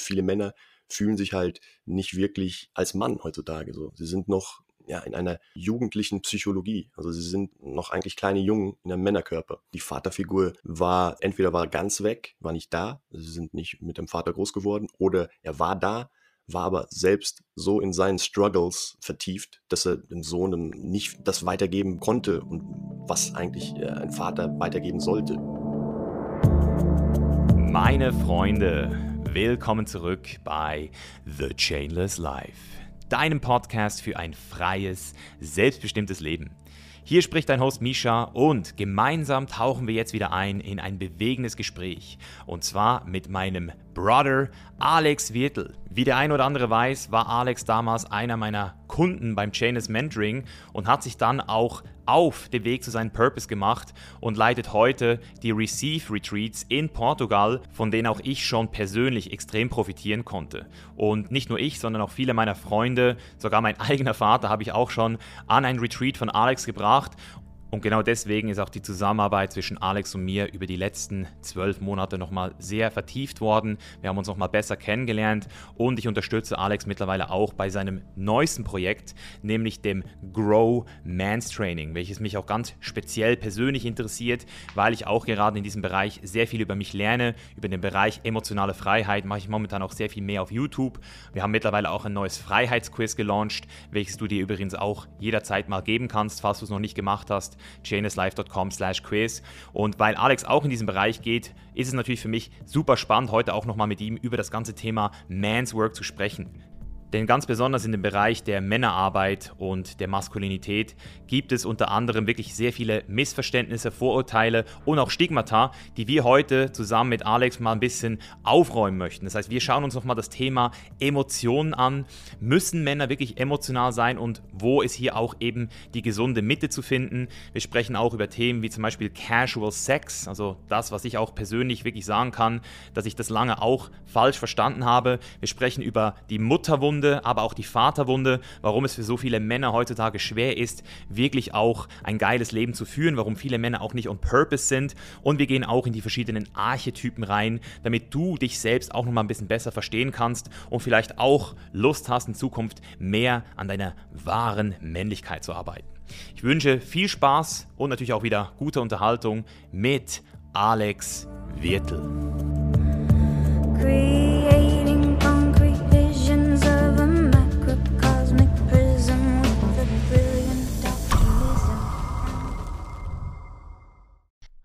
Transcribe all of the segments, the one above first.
viele Männer fühlen sich halt nicht wirklich als Mann heutzutage so. Sie sind noch ja, in einer jugendlichen Psychologie. Also sie sind noch eigentlich kleine Jungen in einem Männerkörper. Die Vaterfigur war, entweder war ganz weg, war nicht da, sie sind nicht mit dem Vater groß geworden, oder er war da, war aber selbst so in seinen Struggles vertieft, dass er dem Sohn nicht das weitergeben konnte und was eigentlich äh, ein Vater weitergeben sollte. Meine Freunde, willkommen zurück bei The Chainless Life deinem Podcast für ein freies, selbstbestimmtes Leben. Hier spricht dein Host Misha und gemeinsam tauchen wir jetzt wieder ein in ein bewegendes Gespräch. Und zwar mit meinem Brother Alex Wirtel. Wie der ein oder andere weiß, war Alex damals einer meiner Kunden beim Chainless Mentoring und hat sich dann auch auf den Weg zu seinem Purpose gemacht und leitet heute die Receive Retreats in Portugal, von denen auch ich schon persönlich extrem profitieren konnte. Und nicht nur ich, sondern auch viele meiner Freunde, sogar mein eigener Vater habe ich auch schon an ein Retreat von Alex gebracht und genau deswegen ist auch die Zusammenarbeit zwischen Alex und mir über die letzten zwölf Monate nochmal sehr vertieft worden. Wir haben uns nochmal besser kennengelernt und ich unterstütze Alex mittlerweile auch bei seinem neuesten Projekt, nämlich dem Grow Mans Training, welches mich auch ganz speziell persönlich interessiert, weil ich auch gerade in diesem Bereich sehr viel über mich lerne. Über den Bereich emotionale Freiheit mache ich momentan auch sehr viel mehr auf YouTube. Wir haben mittlerweile auch ein neues Freiheitsquiz gelauncht, welches du dir übrigens auch jederzeit mal geben kannst, falls du es noch nicht gemacht hast jnslife.com slash quiz. Und weil Alex auch in diesem Bereich geht, ist es natürlich für mich super spannend, heute auch nochmal mit ihm über das ganze Thema Man's Work zu sprechen. Denn ganz besonders in dem Bereich der Männerarbeit und der Maskulinität gibt es unter anderem wirklich sehr viele Missverständnisse, Vorurteile und auch Stigmata, die wir heute zusammen mit Alex mal ein bisschen aufräumen möchten. Das heißt, wir schauen uns nochmal das Thema Emotionen an. Müssen Männer wirklich emotional sein und wo ist hier auch eben die gesunde Mitte zu finden? Wir sprechen auch über Themen wie zum Beispiel Casual Sex, also das, was ich auch persönlich wirklich sagen kann, dass ich das lange auch falsch verstanden habe. Wir sprechen über die Mutterwunde Mutterwunde, aber auch die Vaterwunde, warum es für so viele Männer heutzutage schwer ist, wirklich auch ein geiles Leben zu führen, warum viele Männer auch nicht on purpose sind. Und wir gehen auch in die verschiedenen Archetypen rein, damit du dich selbst auch nochmal ein bisschen besser verstehen kannst und vielleicht auch Lust hast, in Zukunft mehr an deiner wahren Männlichkeit zu arbeiten. Ich wünsche viel Spaß und natürlich auch wieder gute Unterhaltung mit Alex Wirtel.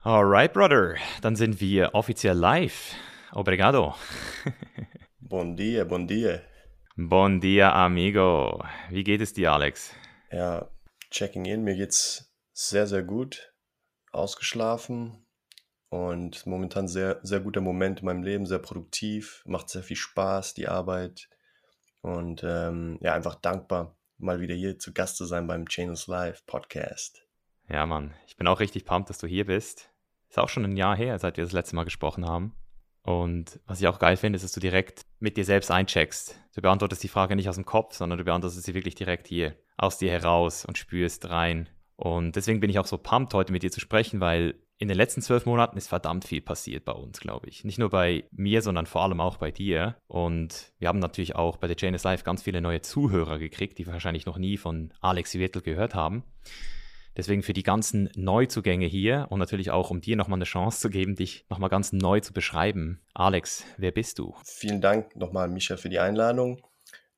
Alright, Brother, dann sind wir offiziell live. Obrigado. bon dia, bon dia. Bon dia, amigo. Wie geht es dir, Alex? Ja, checking in. Mir geht's sehr, sehr gut. Ausgeschlafen und momentan sehr, sehr guter Moment in meinem Leben, sehr produktiv, macht sehr viel Spaß, die Arbeit. Und ähm, ja, einfach dankbar, mal wieder hier zu Gast zu sein beim Chainless Live Podcast. Ja, Mann, ich bin auch richtig pumped, dass du hier bist. Ist auch schon ein Jahr her, seit wir das letzte Mal gesprochen haben. Und was ich auch geil finde, ist, dass du direkt mit dir selbst eincheckst. Du beantwortest die Frage nicht aus dem Kopf, sondern du beantwortest sie wirklich direkt hier, aus dir heraus und spürst rein. Und deswegen bin ich auch so pumped, heute mit dir zu sprechen, weil in den letzten zwölf Monaten ist verdammt viel passiert bei uns, glaube ich. Nicht nur bei mir, sondern vor allem auch bei dir. Und wir haben natürlich auch bei der Janus Live ganz viele neue Zuhörer gekriegt, die wahrscheinlich noch nie von Alex Wirtel gehört haben. Deswegen für die ganzen Neuzugänge hier und natürlich auch, um dir nochmal eine Chance zu geben, dich nochmal ganz neu zu beschreiben. Alex, wer bist du? Vielen Dank nochmal, Micha, für die Einladung.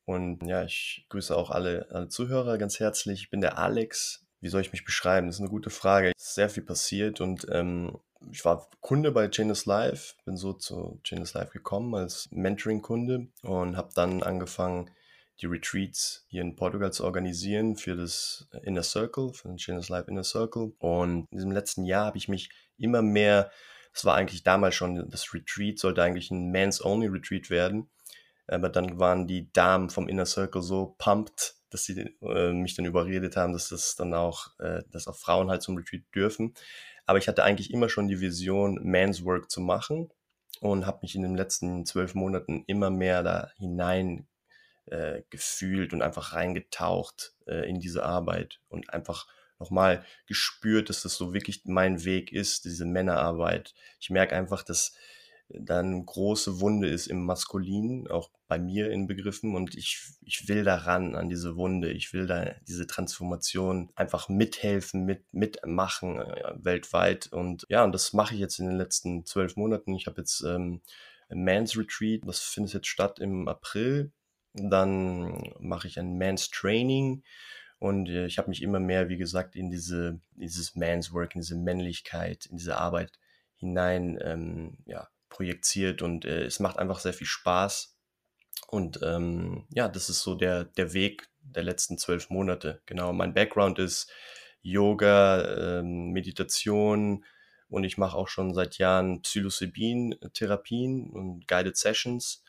Und ja, ich grüße auch alle, alle Zuhörer ganz herzlich. Ich bin der Alex. Wie soll ich mich beschreiben? Das ist eine gute Frage. Es ist sehr viel passiert und ähm, ich war Kunde bei Janus Live, bin so zu Janus Live gekommen als Mentoring-Kunde und habe dann angefangen, die Retreats hier in Portugal zu organisieren für das Inner Circle, für den Channels Life Inner Circle. Und in diesem letzten Jahr habe ich mich immer mehr, das war eigentlich damals schon, das Retreat sollte eigentlich ein Mans-Only Retreat werden. Aber dann waren die Damen vom Inner Circle so pumped, dass sie äh, mich dann überredet haben, dass das dann auch, äh, dass auch Frauen halt zum Retreat dürfen. Aber ich hatte eigentlich immer schon die Vision, Man's Work zu machen und habe mich in den letzten zwölf Monaten immer mehr da hinein äh, gefühlt und einfach reingetaucht äh, in diese Arbeit und einfach nochmal gespürt, dass das so wirklich mein Weg ist, diese Männerarbeit. Ich merke einfach, dass dann große Wunde ist im Maskulin, auch bei mir inbegriffen. Und ich, ich will daran, an diese Wunde. Ich will da diese Transformation einfach mithelfen, mit, mitmachen äh, weltweit. Und ja, und das mache ich jetzt in den letzten zwölf Monaten. Ich habe jetzt ähm, ein Mans Retreat, das findet jetzt statt im April. Dann mache ich ein Mans Training. Und äh, ich habe mich immer mehr, wie gesagt, in diese, dieses Man's Work, in diese Männlichkeit, in diese Arbeit hinein ähm, ja, projiziert und äh, es macht einfach sehr viel Spaß. Und ähm, ja, das ist so der, der Weg der letzten zwölf Monate. Genau, mein Background ist Yoga, ähm, Meditation und ich mache auch schon seit Jahren Psilocybin-Therapien und Guided Sessions.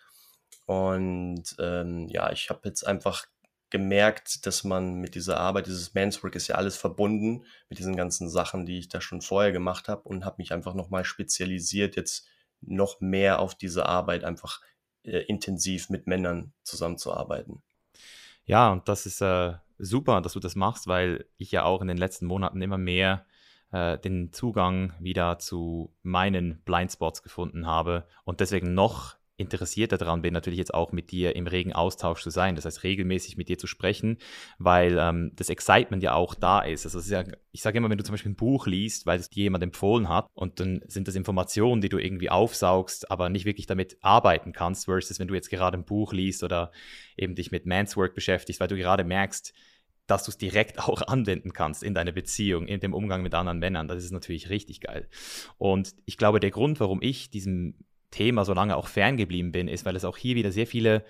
Und ähm, ja, ich habe jetzt einfach gemerkt, dass man mit dieser Arbeit, dieses Manswork ist ja alles verbunden mit diesen ganzen Sachen, die ich da schon vorher gemacht habe und habe mich einfach nochmal spezialisiert, jetzt noch mehr auf diese Arbeit einfach äh, intensiv mit Männern zusammenzuarbeiten. Ja, und das ist äh, super, dass du das machst, weil ich ja auch in den letzten Monaten immer mehr äh, den Zugang wieder zu meinen Blindspots gefunden habe und deswegen noch interessierter daran bin, natürlich jetzt auch mit dir im regen Austausch zu sein. Das heißt, regelmäßig mit dir zu sprechen, weil ähm, das Excitement ja auch da ist. Also ist ja, ich sage immer, wenn du zum Beispiel ein Buch liest, weil es dir jemand empfohlen hat und dann sind das Informationen, die du irgendwie aufsaugst, aber nicht wirklich damit arbeiten kannst, versus wenn du jetzt gerade ein Buch liest oder eben dich mit Man's Work beschäftigst, weil du gerade merkst, dass du es direkt auch anwenden kannst in deiner Beziehung, in dem Umgang mit anderen Männern. Das ist natürlich richtig geil. Und ich glaube, der Grund, warum ich diesem Thema so lange auch ferngeblieben bin, ist, weil es auch hier wieder sehr viele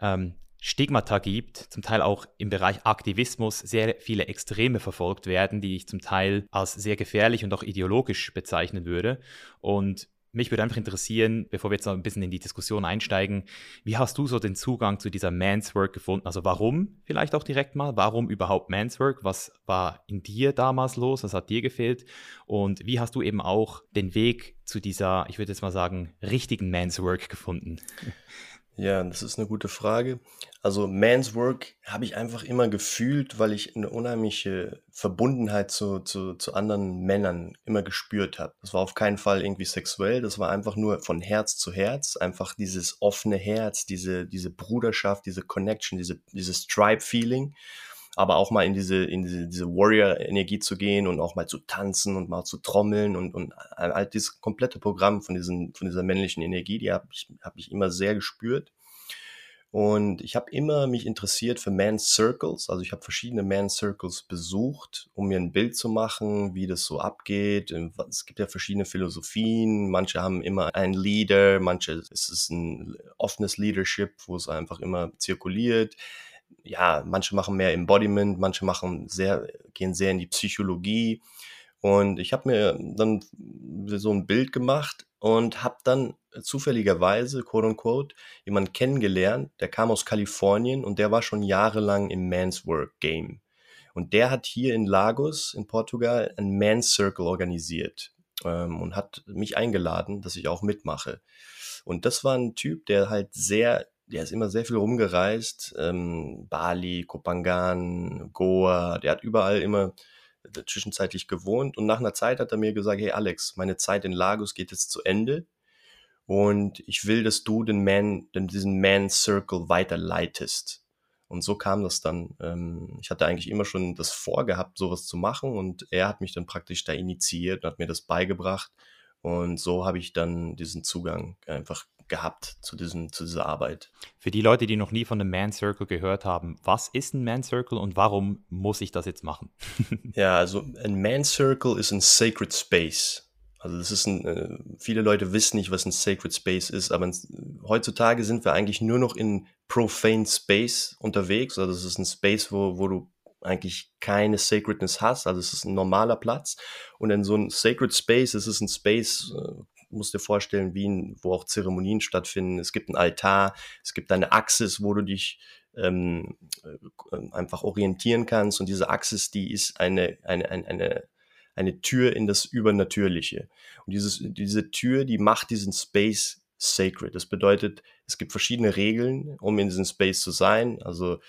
ähm, Stigmata gibt, zum Teil auch im Bereich Aktivismus sehr viele Extreme verfolgt werden, die ich zum Teil als sehr gefährlich und auch ideologisch bezeichnen würde. Und mich würde einfach interessieren, bevor wir jetzt noch ein bisschen in die Diskussion einsteigen, wie hast du so den Zugang zu dieser Man's Work gefunden? Also warum vielleicht auch direkt mal? Warum überhaupt Man's Work? Was war in dir damals los? Was hat dir gefehlt? Und wie hast du eben auch den Weg zu dieser, ich würde jetzt mal sagen, richtigen Man's Work gefunden? Ja, das ist eine gute Frage. Also Man's Work habe ich einfach immer gefühlt, weil ich eine unheimliche Verbundenheit zu, zu, zu anderen Männern immer gespürt habe. Das war auf keinen Fall irgendwie sexuell, das war einfach nur von Herz zu Herz, einfach dieses offene Herz, diese, diese Bruderschaft, diese Connection, diese, dieses Tribe-Feeling aber auch mal in diese, in diese, diese Warrior-Energie zu gehen und auch mal zu tanzen und mal zu trommeln und, und halt dieses komplette Programm von, diesen, von dieser männlichen Energie, die habe ich, hab ich immer sehr gespürt. Und ich habe immer mich interessiert für Man's Circles. Also ich habe verschiedene Man's Circles besucht, um mir ein Bild zu machen, wie das so abgeht. Es gibt ja verschiedene Philosophien. Manche haben immer einen Leader, manche ist es ein offenes Leadership, wo es einfach immer zirkuliert ja, manche machen mehr Embodiment, manche machen sehr, gehen sehr in die Psychologie. Und ich habe mir dann so ein Bild gemacht und habe dann zufälligerweise, quote unquote, jemanden kennengelernt, der kam aus Kalifornien und der war schon jahrelang im Man's Work Game. Und der hat hier in Lagos in Portugal ein Man's Circle organisiert ähm, und hat mich eingeladen, dass ich auch mitmache. Und das war ein Typ, der halt sehr der ist immer sehr viel rumgereist. Ähm, Bali, Kopangan, Goa, der hat überall immer äh, zwischenzeitlich gewohnt. Und nach einer Zeit hat er mir gesagt, hey Alex, meine Zeit in Lagos geht jetzt zu Ende. Und ich will, dass du den Man, diesen Man Circle weiterleitest. Und so kam das dann. Ähm, ich hatte eigentlich immer schon das vorgehabt, sowas zu machen. Und er hat mich dann praktisch da initiiert und hat mir das beigebracht. Und so habe ich dann diesen Zugang einfach gehabt zu, diesem, zu dieser Arbeit. Für die Leute, die noch nie von einem Man Circle gehört haben, was ist ein Man Circle und warum muss ich das jetzt machen? ja, also ein Man Circle ist ein Sacred Space. Also das ist ein, äh, viele Leute wissen nicht, was ein Sacred Space ist, aber heutzutage sind wir eigentlich nur noch in Profane Space unterwegs. Also das ist ein Space, wo, wo du eigentlich keine Sacredness hast, also es ist ein normaler Platz. Und in so einem Sacred Space ist es ein Space, äh, musst dir vorstellen, Wien, wo auch Zeremonien stattfinden. Es gibt einen Altar, es gibt eine Axis, wo du dich ähm, äh, einfach orientieren kannst. Und diese Axis, die ist eine, eine, eine, eine, eine Tür in das Übernatürliche. Und dieses, diese Tür, die macht diesen Space sacred. Das bedeutet, es gibt verschiedene Regeln, um in diesem Space zu sein. Also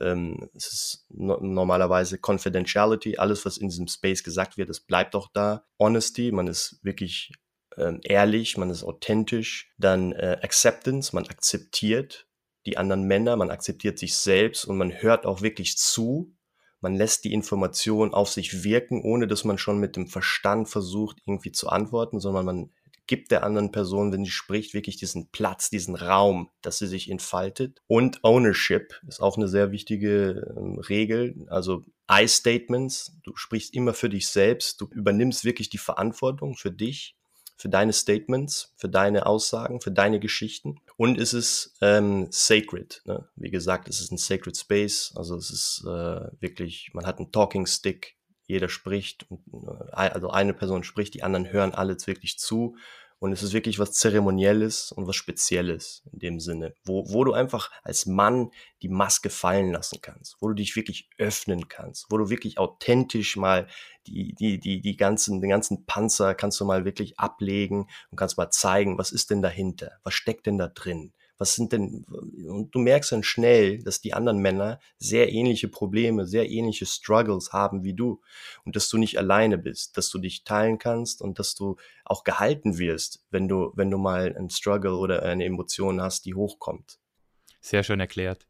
ähm, es ist no normalerweise Confidentiality, alles, was in diesem Space gesagt wird, das bleibt auch da. Honesty, man ist wirklich ähm, ehrlich, man ist authentisch, dann äh, Acceptance, man akzeptiert die anderen Männer, man akzeptiert sich selbst und man hört auch wirklich zu. Man lässt die Information auf sich wirken, ohne dass man schon mit dem Verstand versucht, irgendwie zu antworten, sondern man gibt der anderen Person, wenn sie spricht, wirklich diesen Platz, diesen Raum, dass sie sich entfaltet. Und Ownership ist auch eine sehr wichtige ähm, Regel. Also I-Statements, du sprichst immer für dich selbst, du übernimmst wirklich die Verantwortung für dich für deine Statements, für deine Aussagen, für deine Geschichten. Und es ist ähm, sacred. Ne? Wie gesagt, es ist ein sacred space. Also es ist äh, wirklich, man hat einen Talking Stick, jeder spricht, äh, also eine Person spricht, die anderen hören alle wirklich zu. Und es ist wirklich was Zeremonielles und was Spezielles in dem Sinne, wo, wo du einfach als Mann die Maske fallen lassen kannst, wo du dich wirklich öffnen kannst, wo du wirklich authentisch mal die, die, die, die ganzen, den ganzen Panzer kannst du mal wirklich ablegen und kannst mal zeigen, was ist denn dahinter? Was steckt denn da drin? Was sind denn, und du merkst dann schnell, dass die anderen Männer sehr ähnliche Probleme, sehr ähnliche Struggles haben wie du und dass du nicht alleine bist, dass du dich teilen kannst und dass du auch gehalten wirst, wenn du, wenn du mal einen Struggle oder eine Emotion hast, die hochkommt. Sehr schön erklärt.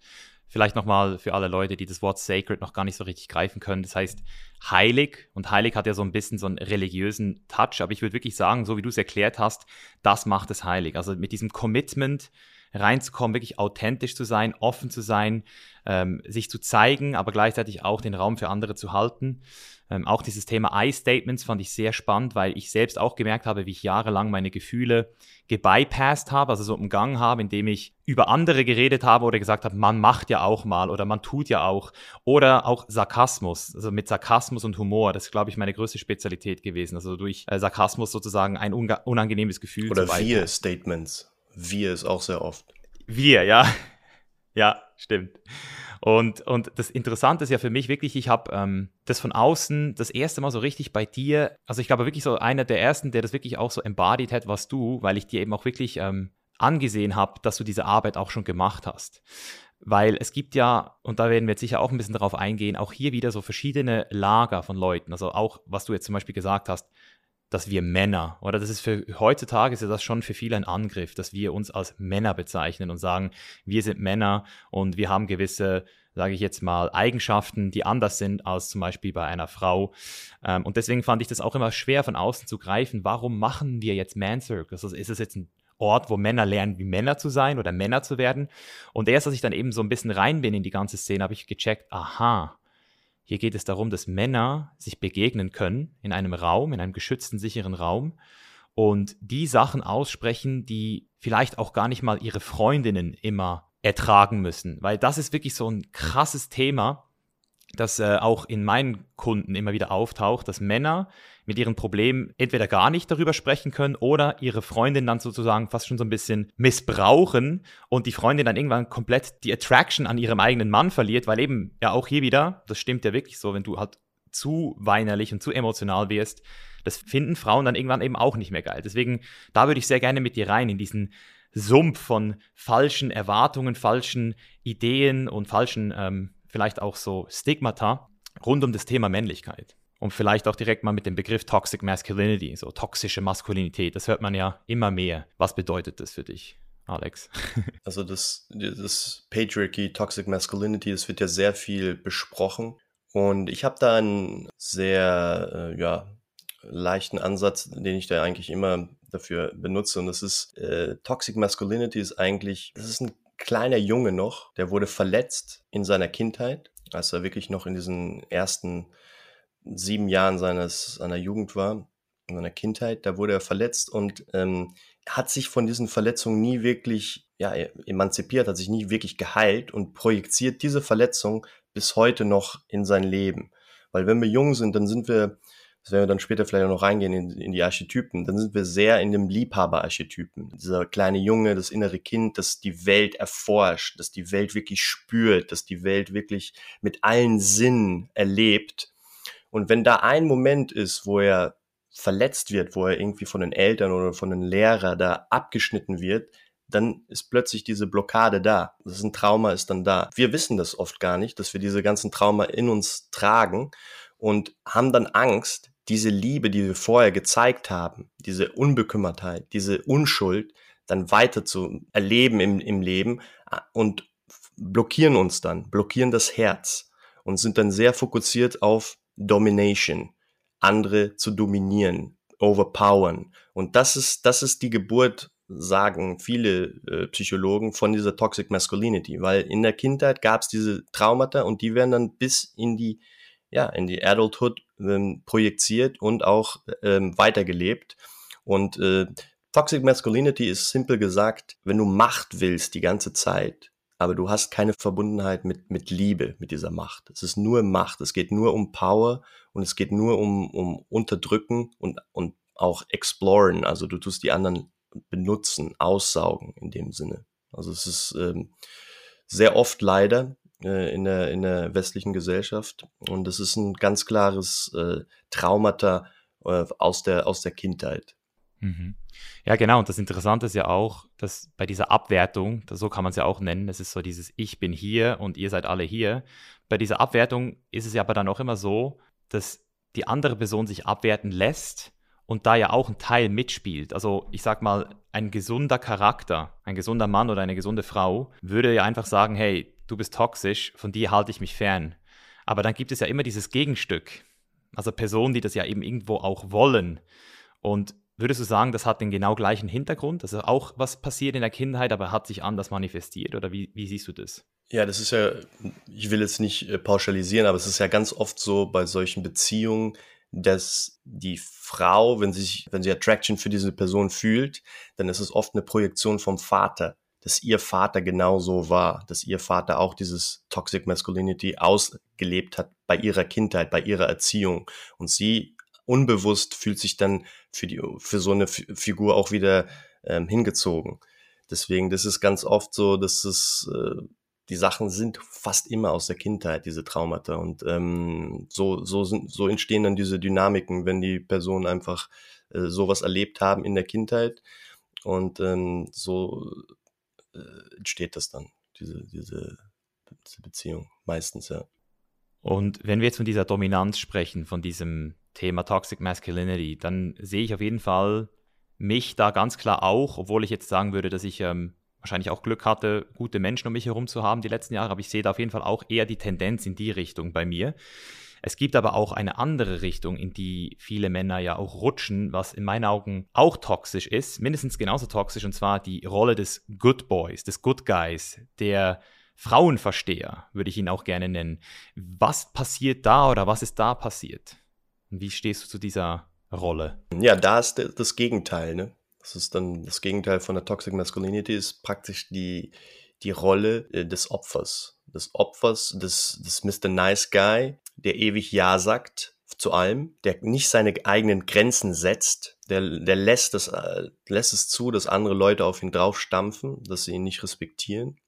Vielleicht nochmal für alle Leute, die das Wort sacred noch gar nicht so richtig greifen können. Das heißt heilig und heilig hat ja so ein bisschen so einen religiösen Touch, aber ich würde wirklich sagen, so wie du es erklärt hast, das macht es heilig. Also mit diesem Commitment, reinzukommen, wirklich authentisch zu sein, offen zu sein, ähm, sich zu zeigen, aber gleichzeitig auch den Raum für andere zu halten. Ähm, auch dieses Thema I-Statements fand ich sehr spannend, weil ich selbst auch gemerkt habe, wie ich jahrelang meine Gefühle gebypasst habe, also so umgangen habe, indem ich über andere geredet habe oder gesagt habe, man macht ja auch mal oder man tut ja auch. Oder auch Sarkasmus, also mit Sarkasmus und Humor, das ist, glaube ich, meine größte Spezialität gewesen. Also durch äh, Sarkasmus sozusagen ein unangenehmes Gefühl. Oder vier Statements. Wir ist auch sehr oft. Wir, ja. Ja, stimmt. Und, und das Interessante ist ja für mich wirklich, ich habe ähm, das von außen das erste Mal so richtig bei dir, also ich glaube wirklich so einer der ersten, der das wirklich auch so embodied hat, was du, weil ich dir eben auch wirklich ähm, angesehen habe, dass du diese Arbeit auch schon gemacht hast. Weil es gibt ja, und da werden wir jetzt sicher auch ein bisschen darauf eingehen, auch hier wieder so verschiedene Lager von Leuten. Also auch, was du jetzt zum Beispiel gesagt hast, dass wir Männer, oder das ist für heutzutage ist ja das schon für viele ein Angriff, dass wir uns als Männer bezeichnen und sagen, wir sind Männer und wir haben gewisse, sage ich jetzt mal, Eigenschaften, die anders sind als zum Beispiel bei einer Frau. Ähm, und deswegen fand ich das auch immer schwer von außen zu greifen. Warum machen wir jetzt Man Circles? Also ist es jetzt ein Ort, wo Männer lernen, wie Männer zu sein oder Männer zu werden? Und erst, als ich dann eben so ein bisschen rein bin in die ganze Szene, habe ich gecheckt, aha, hier geht es darum, dass Männer sich begegnen können in einem Raum, in einem geschützten, sicheren Raum und die Sachen aussprechen, die vielleicht auch gar nicht mal ihre Freundinnen immer ertragen müssen. Weil das ist wirklich so ein krasses Thema, das äh, auch in meinen Kunden immer wieder auftaucht, dass Männer mit ihren Problemen entweder gar nicht darüber sprechen können oder ihre Freundin dann sozusagen fast schon so ein bisschen missbrauchen und die Freundin dann irgendwann komplett die Attraction an ihrem eigenen Mann verliert, weil eben ja auch hier wieder, das stimmt ja wirklich so, wenn du halt zu weinerlich und zu emotional wirst, das finden Frauen dann irgendwann eben auch nicht mehr geil. Deswegen, da würde ich sehr gerne mit dir rein in diesen Sumpf von falschen Erwartungen, falschen Ideen und falschen, ähm, vielleicht auch so Stigmata rund um das Thema Männlichkeit. Und vielleicht auch direkt mal mit dem Begriff Toxic Masculinity, so toxische Maskulinität. Das hört man ja immer mehr. Was bedeutet das für dich? Alex. Also das, das Patriarchy, Toxic Masculinity, das wird ja sehr viel besprochen. Und ich habe da einen sehr äh, ja, leichten Ansatz, den ich da eigentlich immer dafür benutze. Und das ist, äh, Toxic Masculinity ist eigentlich, das ist ein kleiner Junge noch, der wurde verletzt in seiner Kindheit, als er wirklich noch in diesen ersten sieben Jahren seines, seiner Jugend war, in seiner Kindheit, da wurde er verletzt und ähm, hat sich von diesen Verletzungen nie wirklich ja, emanzipiert, hat sich nie wirklich geheilt und projiziert diese Verletzung bis heute noch in sein Leben. Weil wenn wir jung sind, dann sind wir, das werden wir dann später vielleicht auch noch reingehen in, in die Archetypen, dann sind wir sehr in dem Liebhaber-Archetypen. Dieser kleine Junge, das innere Kind, das die Welt erforscht, das die Welt wirklich spürt, das die Welt wirklich mit allen Sinnen erlebt und wenn da ein Moment ist, wo er verletzt wird, wo er irgendwie von den Eltern oder von den Lehrern da abgeschnitten wird, dann ist plötzlich diese Blockade da. Das ist ein Trauma ist dann da. Wir wissen das oft gar nicht, dass wir diese ganzen Trauma in uns tragen und haben dann Angst, diese Liebe, die wir vorher gezeigt haben, diese Unbekümmertheit, diese Unschuld, dann weiter zu erleben im, im Leben und blockieren uns dann, blockieren das Herz und sind dann sehr fokussiert auf Domination, andere zu dominieren, overpowern. Und das ist, das ist die Geburt, sagen viele äh, Psychologen, von dieser Toxic Masculinity, weil in der Kindheit gab es diese Traumata und die werden dann bis in die, ja, in die Adulthood ähm, projiziert und auch ähm, weitergelebt. Und äh, Toxic Masculinity ist simpel gesagt, wenn du Macht willst die ganze Zeit, aber du hast keine Verbundenheit mit, mit Liebe, mit dieser Macht. Es ist nur Macht, es geht nur um Power und es geht nur um, um Unterdrücken und, und auch exploren. Also du tust die anderen benutzen, aussaugen in dem Sinne. Also es ist ähm, sehr oft leider äh, in, der, in der westlichen Gesellschaft und es ist ein ganz klares äh, Traumata äh, aus, der, aus der Kindheit. Mhm. Ja, genau. Und das Interessante ist ja auch, dass bei dieser Abwertung, so kann man es ja auch nennen, es ist so dieses Ich bin hier und ihr seid alle hier. Bei dieser Abwertung ist es ja aber dann auch immer so, dass die andere Person sich abwerten lässt und da ja auch ein Teil mitspielt. Also ich sag mal, ein gesunder Charakter, ein gesunder Mann oder eine gesunde Frau würde ja einfach sagen, hey, du bist toxisch, von dir halte ich mich fern. Aber dann gibt es ja immer dieses Gegenstück. Also Personen, die das ja eben irgendwo auch wollen. Und Würdest du sagen, das hat den genau gleichen Hintergrund? Also auch was passiert in der Kindheit, aber hat sich anders manifestiert? Oder wie, wie siehst du das? Ja, das ist ja, ich will jetzt nicht äh, pauschalisieren, aber es ist ja ganz oft so bei solchen Beziehungen, dass die Frau, wenn sie sich, wenn sie Attraction für diese Person fühlt, dann ist es oft eine Projektion vom Vater, dass ihr Vater genauso war, dass ihr Vater auch dieses Toxic Masculinity ausgelebt hat bei ihrer Kindheit, bei ihrer Erziehung und sie unbewusst fühlt sich dann für, die, für so eine F Figur auch wieder ähm, hingezogen. Deswegen, das ist ganz oft so, dass es, äh, die Sachen sind fast immer aus der Kindheit, diese Traumata. Und ähm, so, so, sind, so entstehen dann diese Dynamiken, wenn die Personen einfach äh, sowas erlebt haben in der Kindheit. Und ähm, so äh, entsteht das dann, diese, diese, diese Beziehung, meistens, ja. Und wenn wir jetzt von dieser Dominanz sprechen, von diesem Thema Toxic Masculinity, dann sehe ich auf jeden Fall mich da ganz klar auch, obwohl ich jetzt sagen würde, dass ich ähm, wahrscheinlich auch Glück hatte, gute Menschen um mich herum zu haben die letzten Jahre, aber ich sehe da auf jeden Fall auch eher die Tendenz in die Richtung bei mir. Es gibt aber auch eine andere Richtung, in die viele Männer ja auch rutschen, was in meinen Augen auch toxisch ist, mindestens genauso toxisch, und zwar die Rolle des Good Boys, des Good Guys, der Frauenversteher, würde ich ihn auch gerne nennen. Was passiert da oder was ist da passiert? Wie stehst du zu dieser Rolle? Ja, da ist das Gegenteil. Ne? Das ist dann das Gegenteil von der Toxic Masculinity, ist praktisch die, die Rolle äh, des Opfers. Des Opfers, des, des Mr. Nice Guy, der ewig Ja sagt zu allem, der nicht seine eigenen Grenzen setzt, der, der lässt, das, äh, lässt es zu, dass andere Leute auf ihn draufstampfen, dass sie ihn nicht respektieren.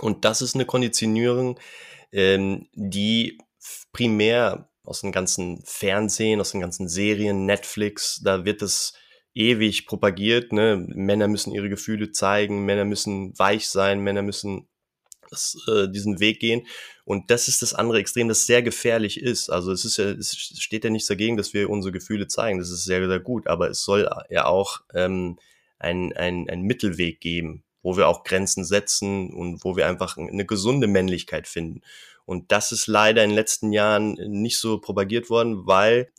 Und das ist eine Konditionierung, ähm, die primär aus dem ganzen Fernsehen, aus den ganzen Serien, Netflix, da wird es ewig propagiert. Ne? Männer müssen ihre Gefühle zeigen, Männer müssen weich sein, Männer müssen das, äh, diesen Weg gehen. Und das ist das andere Extrem, das sehr gefährlich ist. Also es ist ja, es steht ja nichts dagegen, dass wir unsere Gefühle zeigen. Das ist sehr, sehr gut. Aber es soll ja auch ähm, ein, ein, ein Mittelweg geben, wo wir auch Grenzen setzen und wo wir einfach eine gesunde Männlichkeit finden. Und das ist leider in den letzten Jahren nicht so propagiert worden, weil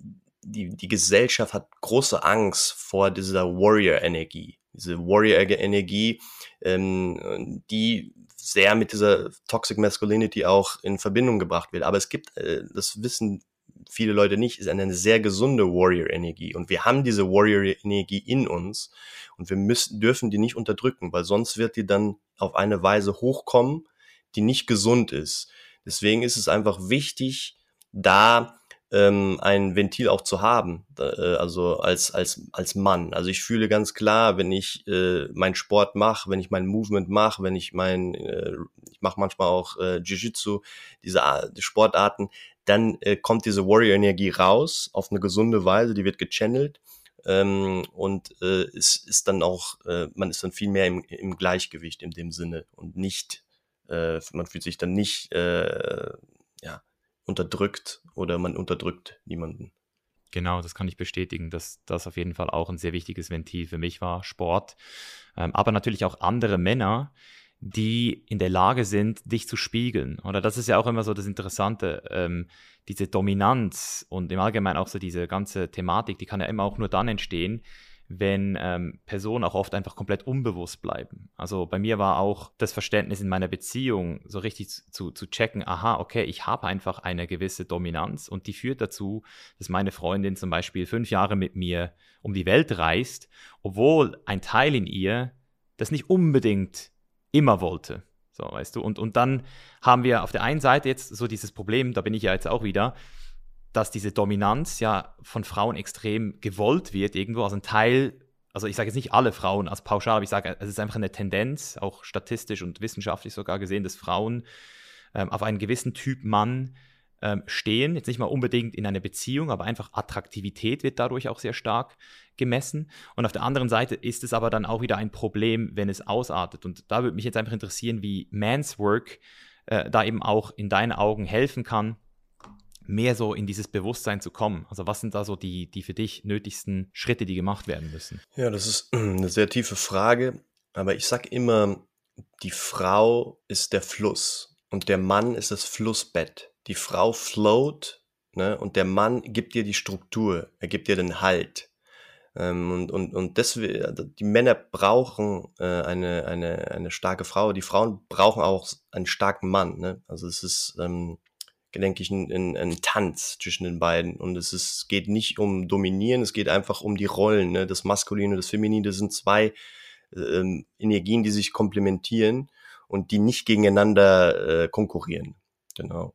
die, die Gesellschaft hat große Angst vor dieser Warrior-Energie. Diese Warrior-Energie, ähm, die sehr mit dieser Toxic Masculinity auch in Verbindung gebracht wird. Aber es gibt, äh, das wissen viele Leute nicht, ist eine sehr gesunde Warrior-Energie. Und wir haben diese Warrior-Energie in uns und wir müssen, dürfen die nicht unterdrücken, weil sonst wird die dann auf eine Weise hochkommen, die nicht gesund ist. Deswegen ist es einfach wichtig, da ähm, ein Ventil auch zu haben, äh, also als, als, als Mann. Also ich fühle ganz klar, wenn ich äh, meinen Sport mache, wenn ich mein Movement mache, wenn ich mein, äh, ich mache manchmal auch äh, Jiu-Jitsu, diese die Sportarten, dann äh, kommt diese Warrior-Energie raus auf eine gesunde Weise, die wird gechannelt ähm, und äh, ist, ist dann auch, äh, man ist dann viel mehr im, im Gleichgewicht in dem Sinne und nicht äh, man fühlt sich dann nicht äh, ja, unterdrückt oder man unterdrückt niemanden. Genau, das kann ich bestätigen, dass das auf jeden Fall auch ein sehr wichtiges Ventil für mich war, Sport. Ähm, aber natürlich auch andere Männer, die in der Lage sind, dich zu spiegeln. Oder das ist ja auch immer so das Interessante, ähm, diese Dominanz und im Allgemeinen auch so diese ganze Thematik, die kann ja immer auch nur dann entstehen, wenn ähm, Personen auch oft einfach komplett unbewusst bleiben. Also bei mir war auch das Verständnis in meiner Beziehung so richtig zu, zu checken, aha, okay, ich habe einfach eine gewisse Dominanz und die führt dazu, dass meine Freundin zum Beispiel fünf Jahre mit mir um die Welt reist, obwohl ein Teil in ihr das nicht unbedingt immer wollte. So, weißt du, und, und dann haben wir auf der einen Seite jetzt so dieses Problem, da bin ich ja jetzt auch wieder, dass diese Dominanz ja von Frauen extrem gewollt wird, irgendwo. Also ein Teil, also ich sage jetzt nicht alle Frauen als pauschal, aber ich sage, es ist einfach eine Tendenz, auch statistisch und wissenschaftlich sogar gesehen, dass Frauen ähm, auf einen gewissen Typ Mann ähm, stehen. Jetzt nicht mal unbedingt in einer Beziehung, aber einfach Attraktivität wird dadurch auch sehr stark gemessen. Und auf der anderen Seite ist es aber dann auch wieder ein Problem, wenn es ausartet. Und da würde mich jetzt einfach interessieren, wie Man's Work äh, da eben auch in deinen Augen helfen kann, mehr so in dieses Bewusstsein zu kommen? Also was sind da so die, die für dich nötigsten Schritte, die gemacht werden müssen? Ja, das ist eine sehr tiefe Frage, aber ich sage immer, die Frau ist der Fluss und der Mann ist das Flussbett. Die Frau float ne, und der Mann gibt dir die Struktur, er gibt dir den Halt. Ähm, und, und, und deswegen, also die Männer brauchen äh, eine, eine, eine starke Frau, die Frauen brauchen auch einen starken Mann. Ne? Also es ist, ähm, denke ich, ein, ein, ein Tanz zwischen den beiden. Und es ist, geht nicht um Dominieren, es geht einfach um die Rollen. Ne? Das Maskuline und das Feminine, das sind zwei ähm, Energien, die sich komplementieren und die nicht gegeneinander äh, konkurrieren. Genau.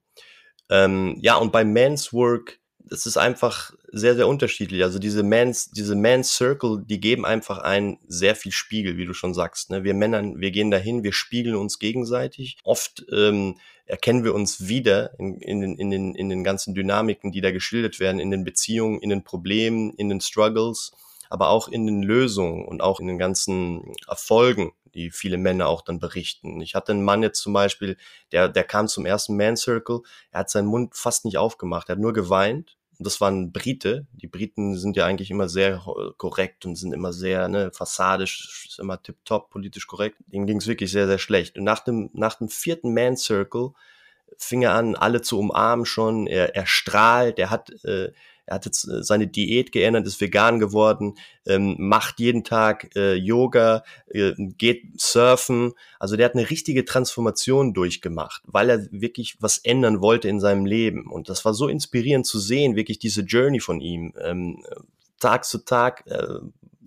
Ähm, ja, und bei Man's Work, das ist einfach sehr, sehr unterschiedlich. Also diese Man's, diese Man's Circle, die geben einfach einen sehr viel Spiegel, wie du schon sagst. Ne? Wir Männern, wir gehen dahin, wir spiegeln uns gegenseitig. Oft ähm, erkennen wir uns wieder in, in, den, in, den, in den ganzen Dynamiken, die da geschildert werden, in den Beziehungen, in den Problemen, in den Struggles, aber auch in den Lösungen und auch in den ganzen Erfolgen, die viele Männer auch dann berichten. Ich hatte einen Mann jetzt zum Beispiel, der, der kam zum ersten Man Circle, er hat seinen Mund fast nicht aufgemacht, er hat nur geweint das war ein Brite. Die Briten sind ja eigentlich immer sehr korrekt und sind immer sehr ne, fassadisch, ist immer tipptopp, politisch korrekt. Dem ging es wirklich sehr, sehr schlecht. Und nach dem, nach dem vierten Man Circle fing er an, alle zu umarmen schon. Er, er strahlt, er hat, äh, er hat jetzt äh, seine Diät geändert, ist vegan geworden, ähm, macht jeden Tag äh, Yoga, äh, geht surfen. Also der hat eine richtige Transformation durchgemacht, weil er wirklich was ändern wollte in seinem Leben. Und das war so inspirierend zu sehen, wirklich diese Journey von ihm. Ähm, Tag zu Tag äh,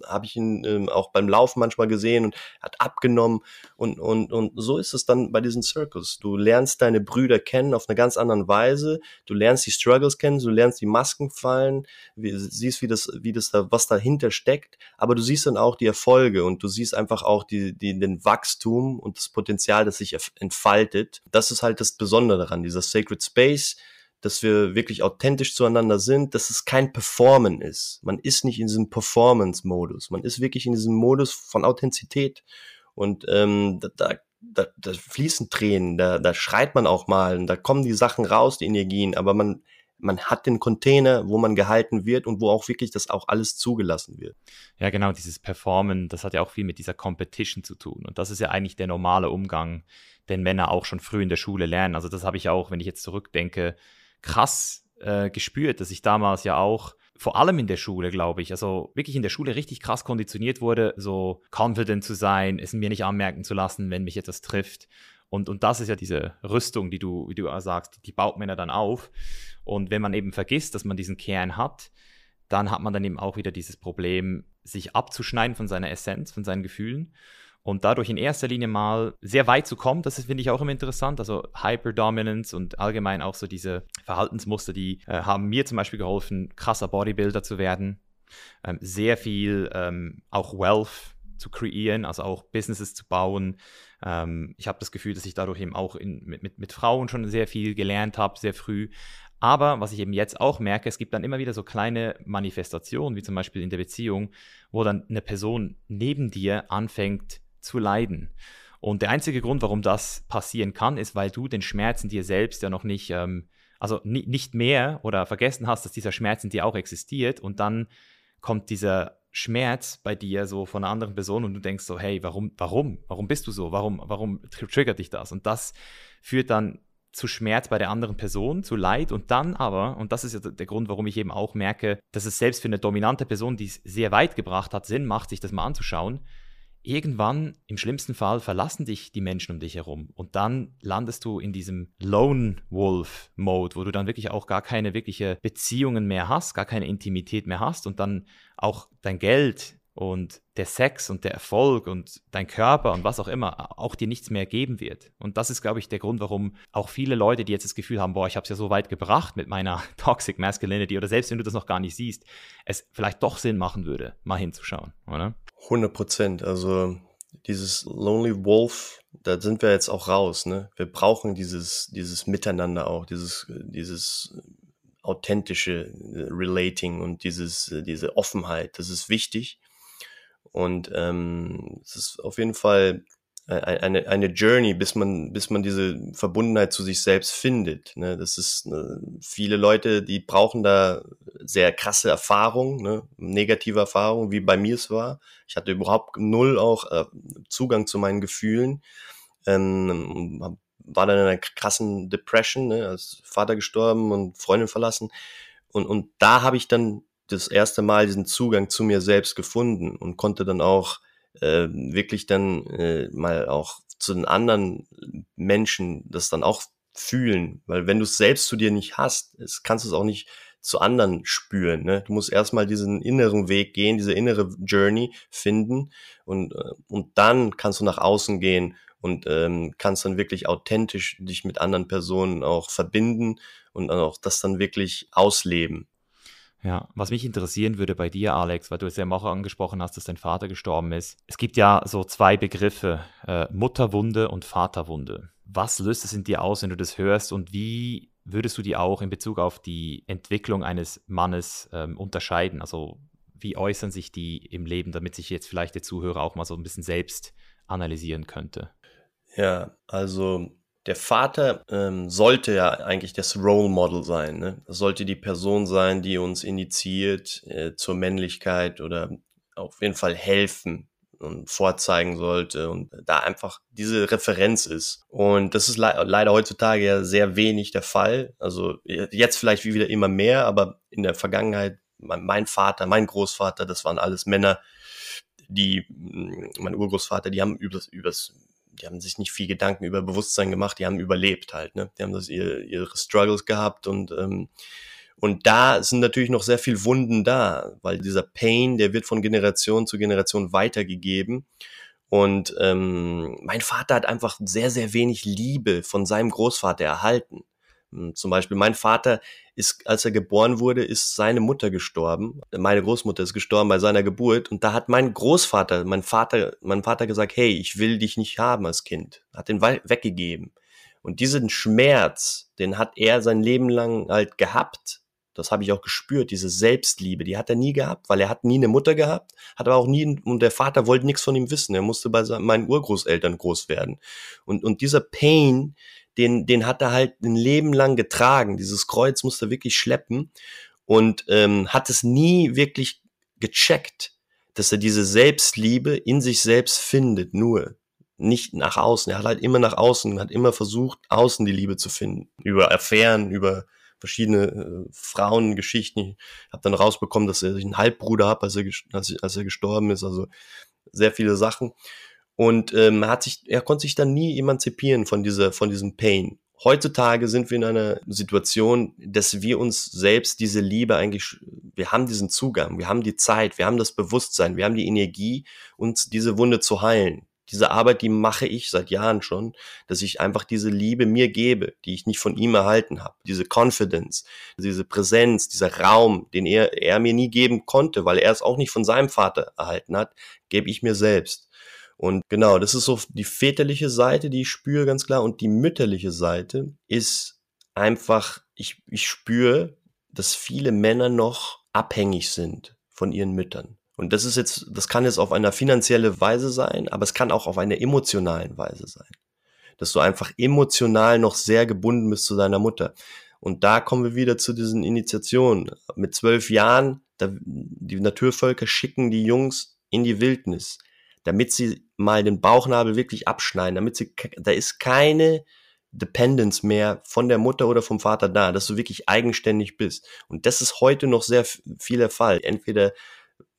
habe ich ihn ähm, auch beim Laufen manchmal gesehen und hat abgenommen und, und, und so ist es dann bei diesen Circles. Du lernst deine Brüder kennen auf eine ganz andere Weise, du lernst die Struggles kennen, du lernst die Masken fallen, wie, siehst, wie das, wie das da, was dahinter steckt, aber du siehst dann auch die Erfolge und du siehst einfach auch die, die, den Wachstum und das Potenzial, das sich entfaltet. Das ist halt das Besondere daran, dieser Sacred Space, dass wir wirklich authentisch zueinander sind, dass es kein Performen ist. Man ist nicht in diesem Performance-Modus. Man ist wirklich in diesem Modus von Authentizität. Und ähm, da, da, da fließen Tränen, da, da schreit man auch mal, da kommen die Sachen raus, die Energien, aber man, man hat den Container, wo man gehalten wird und wo auch wirklich das auch alles zugelassen wird. Ja, genau, dieses Performen, das hat ja auch viel mit dieser Competition zu tun. Und das ist ja eigentlich der normale Umgang, den Männer auch schon früh in der Schule lernen. Also das habe ich auch, wenn ich jetzt zurückdenke, krass äh, gespürt, dass ich damals ja auch vor allem in der Schule, glaube ich, also wirklich in der Schule richtig krass konditioniert wurde, so confident zu sein, es mir nicht anmerken zu lassen, wenn mich etwas trifft. Und, und das ist ja diese Rüstung, die du, wie du sagst, die baut Männer dann auf. Und wenn man eben vergisst, dass man diesen Kern hat, dann hat man dann eben auch wieder dieses Problem, sich abzuschneiden von seiner Essenz, von seinen Gefühlen und dadurch in erster Linie mal sehr weit zu kommen, das finde ich auch immer interessant. Also Hyperdominance und allgemein auch so diese Verhaltensmuster, die äh, haben mir zum Beispiel geholfen, krasser Bodybuilder zu werden, ähm, sehr viel ähm, auch Wealth zu kreieren, also auch Businesses zu bauen. Ähm, ich habe das Gefühl, dass ich dadurch eben auch in, mit, mit, mit Frauen schon sehr viel gelernt habe, sehr früh. Aber was ich eben jetzt auch merke, es gibt dann immer wieder so kleine Manifestationen, wie zum Beispiel in der Beziehung, wo dann eine Person neben dir anfängt, zu leiden. Und der einzige Grund, warum das passieren kann, ist, weil du den Schmerz in dir selbst ja noch nicht ähm, also nicht mehr oder vergessen hast, dass dieser Schmerz in dir auch existiert und dann kommt dieser Schmerz bei dir so von einer anderen Person und du denkst so, hey, warum, warum, warum bist du so? Warum, warum triggert dich das? Und das führt dann zu Schmerz bei der anderen Person, zu Leid und dann aber, und das ist ja der Grund, warum ich eben auch merke, dass es selbst für eine dominante Person, die es sehr weit gebracht hat, Sinn macht, sich das mal anzuschauen, irgendwann, im schlimmsten Fall, verlassen dich die Menschen um dich herum. Und dann landest du in diesem Lone Wolf-Mode, wo du dann wirklich auch gar keine wirkliche Beziehungen mehr hast, gar keine Intimität mehr hast und dann auch dein Geld und der Sex und der Erfolg und dein Körper und was auch immer auch dir nichts mehr geben wird. Und das ist, glaube ich, der Grund, warum auch viele Leute, die jetzt das Gefühl haben, boah, ich habe es ja so weit gebracht mit meiner Toxic Masculinity oder selbst wenn du das noch gar nicht siehst, es vielleicht doch Sinn machen würde, mal hinzuschauen, oder? 100 Prozent. Also dieses Lonely Wolf, da sind wir jetzt auch raus. Ne? Wir brauchen dieses, dieses Miteinander auch, dieses, dieses authentische Relating und dieses, diese Offenheit. Das ist wichtig. Und ähm, es ist auf jeden Fall eine, eine Journey, bis man, bis man diese Verbundenheit zu sich selbst findet. Ne? Das ist ne, viele Leute, die brauchen da sehr krasse Erfahrungen, ne? negative Erfahrungen, wie bei mir es war. Ich hatte überhaupt null auch äh, Zugang zu meinen Gefühlen. Ähm, war dann in einer krassen Depression, ne? als Vater gestorben und Freundin verlassen. Und, und da habe ich dann das erste Mal diesen Zugang zu mir selbst gefunden und konnte dann auch äh, wirklich dann äh, mal auch zu den anderen Menschen das dann auch fühlen. Weil wenn du es selbst zu dir nicht hast, kannst du es auch nicht zu anderen spüren. Ne? Du musst erstmal diesen inneren Weg gehen, diese innere Journey finden und, äh, und dann kannst du nach außen gehen und ähm, kannst dann wirklich authentisch dich mit anderen Personen auch verbinden und auch das dann wirklich ausleben. Ja, was mich interessieren würde bei dir, Alex, weil du es ja auch angesprochen hast, dass dein Vater gestorben ist. Es gibt ja so zwei Begriffe, äh, Mutterwunde und Vaterwunde. Was löst es in dir aus, wenn du das hörst und wie würdest du die auch in Bezug auf die Entwicklung eines Mannes ähm, unterscheiden? Also wie äußern sich die im Leben, damit sich jetzt vielleicht der Zuhörer auch mal so ein bisschen selbst analysieren könnte? Ja, also der Vater ähm, sollte ja eigentlich das Role Model sein. Ne? Das sollte die Person sein, die uns initiiert äh, zur Männlichkeit oder auf jeden Fall helfen und vorzeigen sollte und da einfach diese Referenz ist. Und das ist le leider heutzutage ja sehr wenig der Fall. Also jetzt vielleicht wie wieder immer mehr, aber in der Vergangenheit, mein, Vater, mein Großvater, das waren alles Männer, die, mein Urgroßvater, die haben übers, übers die haben sich nicht viel Gedanken über Bewusstsein gemacht, die haben überlebt halt, ne? Die haben das ihre, ihre Struggles gehabt und ähm, und da sind natürlich noch sehr viel Wunden da, weil dieser Pain, der wird von Generation zu Generation weitergegeben. Und ähm, mein Vater hat einfach sehr, sehr wenig Liebe von seinem Großvater erhalten. Hm, zum Beispiel mein Vater ist, als er geboren wurde, ist seine Mutter gestorben. Meine Großmutter ist gestorben bei seiner Geburt. Und da hat mein Großvater, mein Vater, mein Vater gesagt, hey, ich will dich nicht haben als Kind. Hat den weggegeben. Und diesen Schmerz, den hat er sein Leben lang halt gehabt. Das habe ich auch gespürt, diese Selbstliebe, die hat er nie gehabt, weil er hat nie eine Mutter gehabt, hat aber auch nie, und der Vater wollte nichts von ihm wissen. Er musste bei meinen Urgroßeltern groß werden. Und, und dieser Pain, den, den hat er halt ein Leben lang getragen. Dieses Kreuz musste er wirklich schleppen und ähm, hat es nie wirklich gecheckt, dass er diese Selbstliebe in sich selbst findet, nur nicht nach außen. Er hat halt immer nach außen, hat immer versucht, außen die Liebe zu finden. Über Affären, über verschiedene äh, Frauengeschichten. Ich habe dann rausbekommen, dass er sich einen Halbbruder hat, als er, als, als er gestorben ist. Also sehr viele Sachen. Und ähm, hat sich, er konnte sich dann nie emanzipieren von dieser, von diesem Pain. Heutzutage sind wir in einer Situation, dass wir uns selbst diese Liebe eigentlich, wir haben diesen Zugang, wir haben die Zeit, wir haben das Bewusstsein, wir haben die Energie, uns diese Wunde zu heilen. Diese Arbeit, die mache ich seit Jahren schon, dass ich einfach diese Liebe mir gebe, die ich nicht von ihm erhalten habe. Diese Confidence, diese Präsenz, dieser Raum, den er, er mir nie geben konnte, weil er es auch nicht von seinem Vater erhalten hat, gebe ich mir selbst. Und genau, das ist so die väterliche Seite, die ich spüre ganz klar. Und die mütterliche Seite ist einfach, ich, ich spüre, dass viele Männer noch abhängig sind von ihren Müttern. Und das ist jetzt, das kann jetzt auf einer finanzielle Weise sein, aber es kann auch auf einer emotionalen Weise sein. Dass du einfach emotional noch sehr gebunden bist zu deiner Mutter. Und da kommen wir wieder zu diesen Initiationen. Mit zwölf Jahren, da, die Naturvölker schicken die Jungs in die Wildnis, damit sie mal den Bauchnabel wirklich abschneiden, damit sie, da ist keine Dependence mehr von der Mutter oder vom Vater da, dass du wirklich eigenständig bist. Und das ist heute noch sehr viel der Fall. Entweder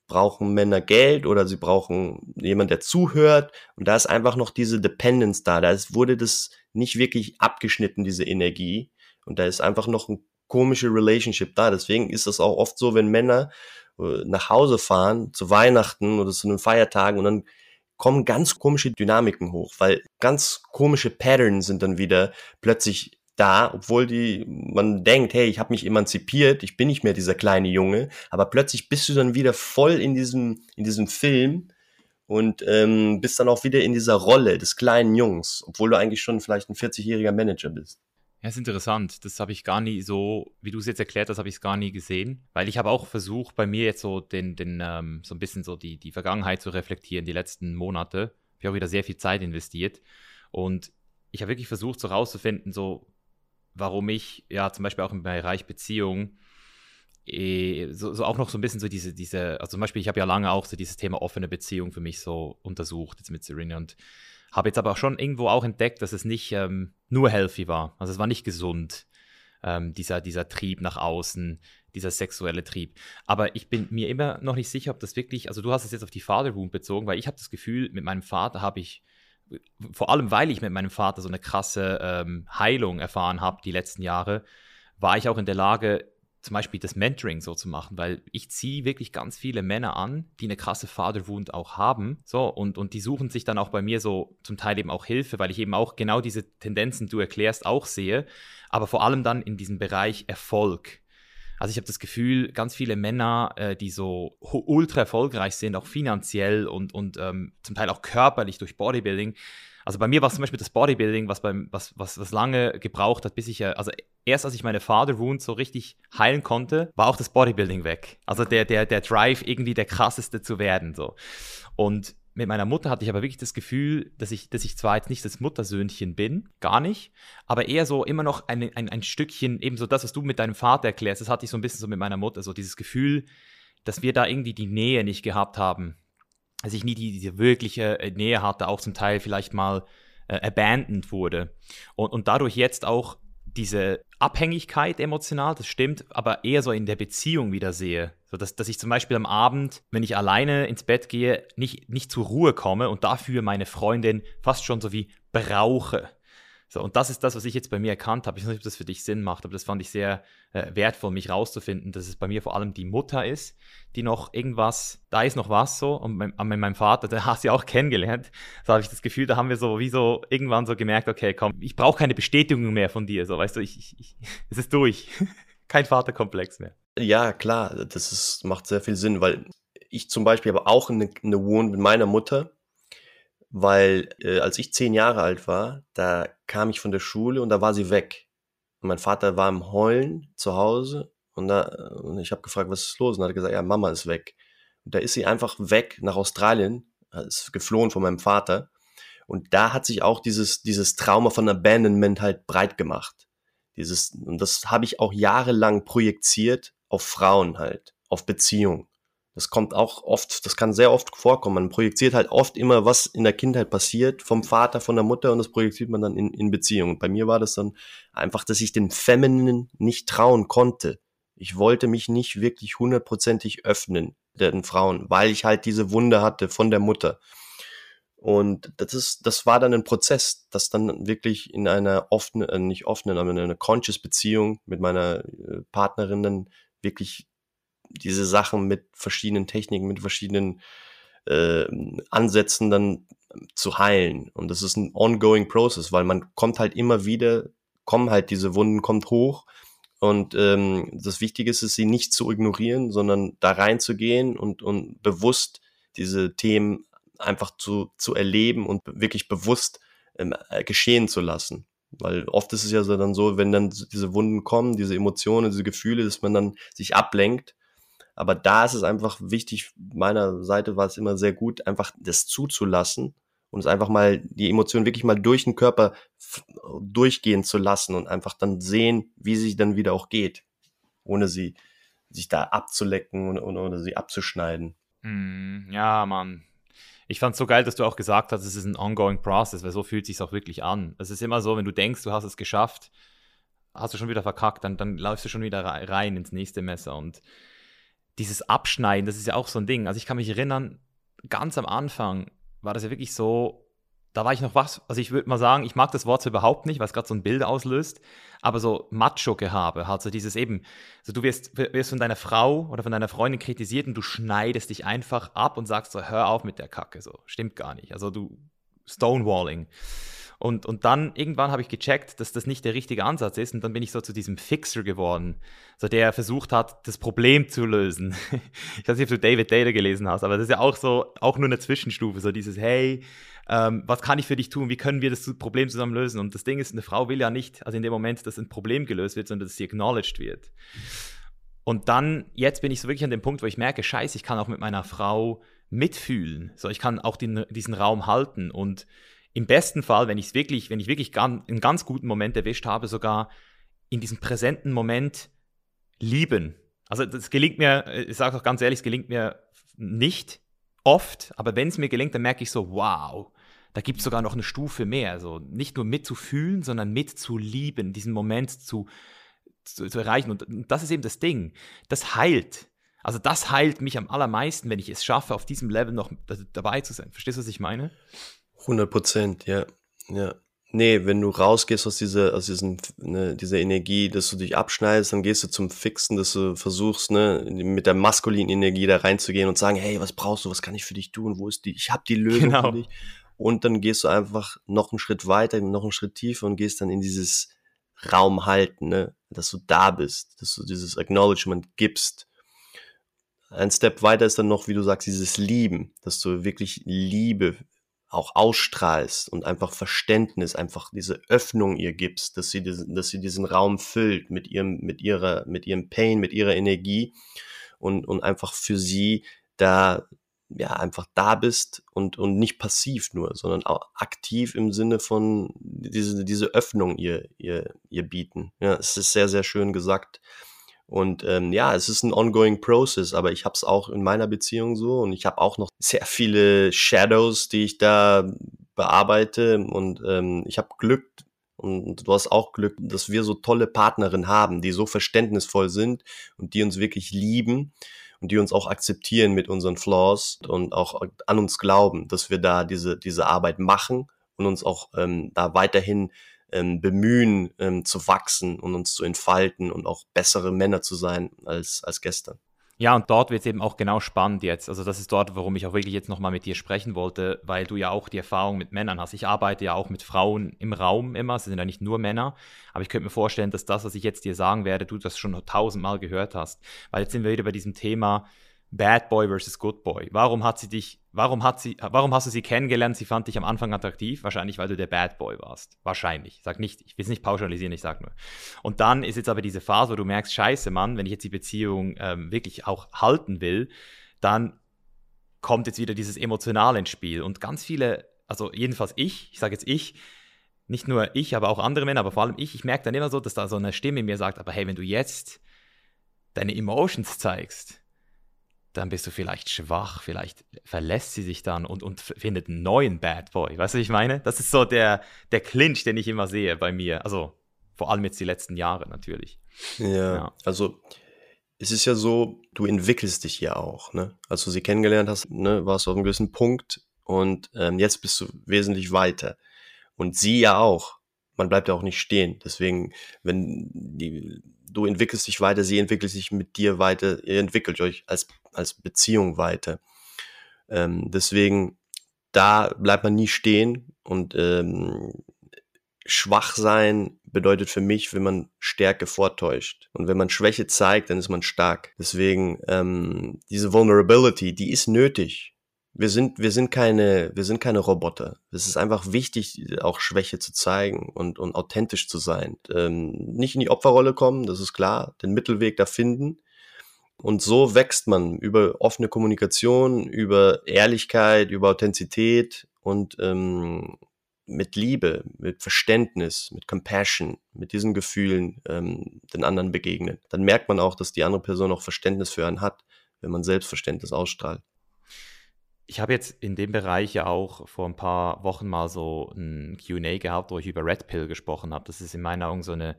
brauchen Männer Geld oder sie brauchen jemand, der zuhört. Und da ist einfach noch diese Dependence da. Da ist, wurde das nicht wirklich abgeschnitten, diese Energie. Und da ist einfach noch ein komische Relationship da. Deswegen ist das auch oft so, wenn Männer nach Hause fahren zu Weihnachten oder zu einem Feiertag und dann kommen ganz komische Dynamiken hoch, weil ganz komische Patterns sind dann wieder plötzlich da, obwohl die man denkt, hey, ich habe mich emanzipiert, ich bin nicht mehr dieser kleine Junge, aber plötzlich bist du dann wieder voll in diesem in diesem Film und ähm, bist dann auch wieder in dieser Rolle des kleinen Jungs, obwohl du eigentlich schon vielleicht ein 40-jähriger Manager bist. Ja, ist interessant. Das habe ich gar nie so, wie du es jetzt erklärt hast, habe ich es gar nie gesehen. Weil ich habe auch versucht, bei mir jetzt so den, den, ähm, so ein bisschen so die, die Vergangenheit zu reflektieren, die letzten Monate. Ich habe auch wieder sehr viel Zeit investiert. Und ich habe wirklich versucht, so rauszufinden, so, warum ich, ja, zum Beispiel auch im Bereich Beziehung, eh, so, so, auch noch so ein bisschen so diese, diese, also zum Beispiel, ich habe ja lange auch so dieses Thema offene Beziehung für mich so untersucht, jetzt mit Serena und habe jetzt aber auch schon irgendwo auch entdeckt, dass es nicht ähm, nur healthy war. Also es war nicht gesund, ähm, dieser, dieser Trieb nach außen, dieser sexuelle Trieb. Aber ich bin mir immer noch nicht sicher, ob das wirklich, also du hast es jetzt auf die Father Wound bezogen, weil ich habe das Gefühl, mit meinem Vater habe ich, vor allem weil ich mit meinem Vater so eine krasse ähm, Heilung erfahren habe die letzten Jahre, war ich auch in der Lage, zum Beispiel das Mentoring so zu machen, weil ich ziehe wirklich ganz viele Männer an, die eine krasse Vaterwund auch haben, so und, und die suchen sich dann auch bei mir so zum Teil eben auch Hilfe, weil ich eben auch genau diese Tendenzen, du erklärst, auch sehe, aber vor allem dann in diesem Bereich Erfolg. Also ich habe das Gefühl, ganz viele Männer, äh, die so ultra erfolgreich sind, auch finanziell und, und ähm, zum Teil auch körperlich durch Bodybuilding, also bei mir war es zum Beispiel das Bodybuilding, was, beim, was, was, was lange gebraucht hat, bis ich, also erst als ich meine Father Wound so richtig heilen konnte, war auch das Bodybuilding weg. Also der, der, der Drive, irgendwie der krasseste zu werden. So. Und mit meiner Mutter hatte ich aber wirklich das Gefühl, dass ich, dass ich zwar jetzt nicht das Muttersöhnchen bin, gar nicht, aber eher so immer noch ein, ein, ein Stückchen, eben so das, was du mit deinem Vater erklärst, das hatte ich so ein bisschen so mit meiner Mutter, so dieses Gefühl, dass wir da irgendwie die Nähe nicht gehabt haben dass ich nie die, diese wirkliche äh, Nähe hatte, auch zum Teil vielleicht mal äh, abandoned wurde. Und, und dadurch jetzt auch diese Abhängigkeit emotional, das stimmt, aber eher so in der Beziehung wieder sehe. So dass, dass ich zum Beispiel am Abend, wenn ich alleine ins Bett gehe, nicht, nicht zur Ruhe komme und dafür meine Freundin fast schon so wie brauche. So, und das ist das, was ich jetzt bei mir erkannt habe. Ich weiß nicht, ob das für dich Sinn macht, aber das fand ich sehr äh, wertvoll, mich rauszufinden, dass es bei mir vor allem die Mutter ist, die noch irgendwas, da ist noch was so. Und mein, mit meinem Vater, der hast du ja auch kennengelernt. Da habe ich das Gefühl, da haben wir so wie so irgendwann so gemerkt, okay, komm, ich brauche keine Bestätigung mehr von dir. So, weißt du, ich, ich, ich es ist durch. Kein Vaterkomplex mehr. Ja, klar, das ist, macht sehr viel Sinn, weil ich zum Beispiel aber auch eine, eine Wohn mit meiner Mutter weil äh, als ich zehn Jahre alt war, da kam ich von der Schule und da war sie weg. Und mein Vater war im Heulen zu Hause und, da, und ich habe gefragt, was ist los? Und er hat gesagt, ja, Mama ist weg. Und da ist sie einfach weg nach Australien, ist geflohen von meinem Vater. Und da hat sich auch dieses, dieses Trauma von Abandonment halt breit gemacht. Dieses, und das habe ich auch jahrelang projiziert auf Frauen halt, auf Beziehungen. Das kommt auch oft, das kann sehr oft vorkommen. Man projiziert halt oft immer, was in der Kindheit passiert, vom Vater, von der Mutter und das projiziert man dann in, in Beziehungen. Bei mir war das dann einfach, dass ich den Femininen nicht trauen konnte. Ich wollte mich nicht wirklich hundertprozentig öffnen den Frauen, weil ich halt diese Wunde hatte von der Mutter. Und das ist, das war dann ein Prozess, das dann wirklich in einer offenen, nicht offenen, aber in einer conscious Beziehung mit meiner äh, Partnerin dann wirklich diese Sachen mit verschiedenen Techniken, mit verschiedenen äh, Ansätzen dann zu heilen. Und das ist ein ongoing process, weil man kommt halt immer wieder, kommen halt diese Wunden, kommt hoch. Und ähm, das Wichtige ist es, sie nicht zu ignorieren, sondern da reinzugehen und, und bewusst diese Themen einfach zu, zu erleben und wirklich bewusst ähm, äh, geschehen zu lassen. Weil oft ist es ja so dann so, wenn dann diese Wunden kommen, diese Emotionen, diese Gefühle, dass man dann sich ablenkt aber da ist es einfach wichtig, meiner Seite war es immer sehr gut, einfach das zuzulassen und es einfach mal, die Emotionen wirklich mal durch den Körper durchgehen zu lassen und einfach dann sehen, wie sie dann wieder auch geht, ohne sie sich da abzulecken und, und oder sie abzuschneiden. Mm, ja, Mann. Ich fand es so geil, dass du auch gesagt hast, es ist ein ongoing process, weil so fühlt es sich auch wirklich an. Es ist immer so, wenn du denkst, du hast es geschafft, hast du schon wieder verkackt, dann, dann läufst du schon wieder rein ins nächste Messer. Und dieses Abschneiden, das ist ja auch so ein Ding. Also ich kann mich erinnern, ganz am Anfang war das ja wirklich so, da war ich noch was, also ich würde mal sagen, ich mag das Wort so überhaupt nicht, weil es gerade so ein Bild auslöst, aber so Macho-Gehabe, halt so dieses eben, so du wirst, wirst von deiner Frau oder von deiner Freundin kritisiert und du schneidest dich einfach ab und sagst so, hör auf mit der Kacke, so, stimmt gar nicht, also du, Stonewalling. Und, und dann irgendwann habe ich gecheckt, dass das nicht der richtige Ansatz ist. Und dann bin ich so zu diesem Fixer geworden, so der versucht hat, das Problem zu lösen. ich weiß nicht, ob du David Taylor gelesen hast, aber das ist ja auch so, auch nur eine Zwischenstufe, so dieses, hey, ähm, was kann ich für dich tun? Wie können wir das Problem zusammen lösen? Und das Ding ist, eine Frau will ja nicht, also in dem Moment, dass ein Problem gelöst wird, sondern dass sie acknowledged wird. Und dann, jetzt bin ich so wirklich an dem Punkt, wo ich merke, scheiße, ich kann auch mit meiner Frau mitfühlen. So, ich kann auch den, diesen Raum halten und im besten Fall, wenn ich es wirklich, wenn ich wirklich einen ganz guten Moment erwischt habe, sogar in diesem präsenten Moment lieben. Also das gelingt mir, ich sage auch ganz ehrlich, es gelingt mir nicht oft, aber wenn es mir gelingt, dann merke ich so, wow, da gibt es sogar noch eine Stufe mehr. Also nicht nur mitzufühlen, sondern mitzulieben, diesen Moment zu, zu, zu erreichen. Und das ist eben das Ding. Das heilt. Also das heilt mich am allermeisten, wenn ich es schaffe, auf diesem Level noch dabei zu sein. Verstehst du, was ich meine? 100 Prozent, ja. ja. Nee, wenn du rausgehst aus dieser, aus diesem, ne, dieser Energie, dass du dich abschneidest, dann gehst du zum Fixen, dass du versuchst, ne, mit der maskulinen Energie da reinzugehen und sagen, hey, was brauchst du, was kann ich für dich tun, wo ist die, ich hab die Lösung genau. für dich. Und dann gehst du einfach noch einen Schritt weiter, noch einen Schritt tiefer und gehst dann in dieses Raum halten, ne, dass du da bist, dass du dieses Acknowledgement gibst. Ein Step weiter ist dann noch, wie du sagst, dieses Lieben, dass du wirklich Liebe auch ausstrahlst und einfach Verständnis, einfach diese Öffnung ihr gibst, dass sie diesen, dass sie diesen Raum füllt mit ihrem, mit ihrer, mit ihrem Pain, mit ihrer Energie und, und einfach für sie da, ja, einfach da bist und, und nicht passiv nur, sondern auch aktiv im Sinne von diese, diese Öffnung ihr, ihr, ihr bieten. Ja, es ist sehr, sehr schön gesagt. Und ähm, ja, es ist ein ongoing process, aber ich habe es auch in meiner Beziehung so und ich habe auch noch sehr viele Shadows, die ich da bearbeite. Und ähm, ich habe Glück und du hast auch Glück, dass wir so tolle Partnerinnen haben, die so verständnisvoll sind und die uns wirklich lieben und die uns auch akzeptieren mit unseren Flaws und auch an uns glauben, dass wir da diese, diese Arbeit machen und uns auch ähm, da weiterhin ähm, bemühen, ähm, zu wachsen und uns zu entfalten und auch bessere Männer zu sein als, als gestern. Ja, und dort wird es eben auch genau spannend jetzt. Also das ist dort, warum ich auch wirklich jetzt nochmal mit dir sprechen wollte, weil du ja auch die Erfahrung mit Männern hast. Ich arbeite ja auch mit Frauen im Raum immer, es sind ja nicht nur Männer, aber ich könnte mir vorstellen, dass das, was ich jetzt dir sagen werde, du das schon tausendmal gehört hast. Weil jetzt sind wir wieder bei diesem Thema, Bad Boy versus Good Boy. Warum hat sie dich, warum hat sie, warum hast du sie kennengelernt? Sie fand dich am Anfang attraktiv, wahrscheinlich, weil du der Bad Boy warst. Wahrscheinlich. Ich sag nicht, ich will es nicht pauschalisieren, ich sag nur. Und dann ist jetzt aber diese Phase, wo du merkst, scheiße, Mann, wenn ich jetzt die Beziehung ähm, wirklich auch halten will, dann kommt jetzt wieder dieses Emotionale ins Spiel. Und ganz viele, also jedenfalls ich, ich sage jetzt ich, nicht nur ich, aber auch andere Männer, aber vor allem ich, ich merke dann immer so, dass da so eine Stimme in mir sagt, aber hey, wenn du jetzt deine Emotions zeigst, dann bist du vielleicht schwach, vielleicht verlässt sie sich dann und, und findet einen neuen Bad Boy. Weißt du, was ich meine? Das ist so der, der Clinch, den ich immer sehe bei mir. Also vor allem jetzt die letzten Jahre natürlich. Ja, ja. also es ist ja so, du entwickelst dich ja auch. Ne? Als du sie kennengelernt hast, ne, warst du auf einem gewissen Punkt und ähm, jetzt bist du wesentlich weiter. Und sie ja auch. Man bleibt ja auch nicht stehen. Deswegen, wenn die, du entwickelst dich weiter, sie entwickelt sich mit dir weiter, ihr entwickelt euch als als Beziehung weiter. Ähm, deswegen, da bleibt man nie stehen und ähm, schwach sein bedeutet für mich, wenn man Stärke vortäuscht. Und wenn man Schwäche zeigt, dann ist man stark. Deswegen, ähm, diese Vulnerability, die ist nötig. Wir sind, wir sind keine, wir sind keine Roboter. Es ist einfach wichtig, auch Schwäche zu zeigen und, und authentisch zu sein. Ähm, nicht in die Opferrolle kommen, das ist klar, den Mittelweg da finden, und so wächst man über offene Kommunikation, über Ehrlichkeit, über Authentizität und ähm, mit Liebe, mit Verständnis, mit Compassion, mit diesen Gefühlen ähm, den anderen begegnen, dann merkt man auch, dass die andere Person auch Verständnis für einen hat, wenn man Selbstverständnis ausstrahlt. Ich habe jetzt in dem Bereich ja auch vor ein paar Wochen mal so ein QA gehabt, wo ich über Red Pill gesprochen habe. Das ist in meinen Augen so eine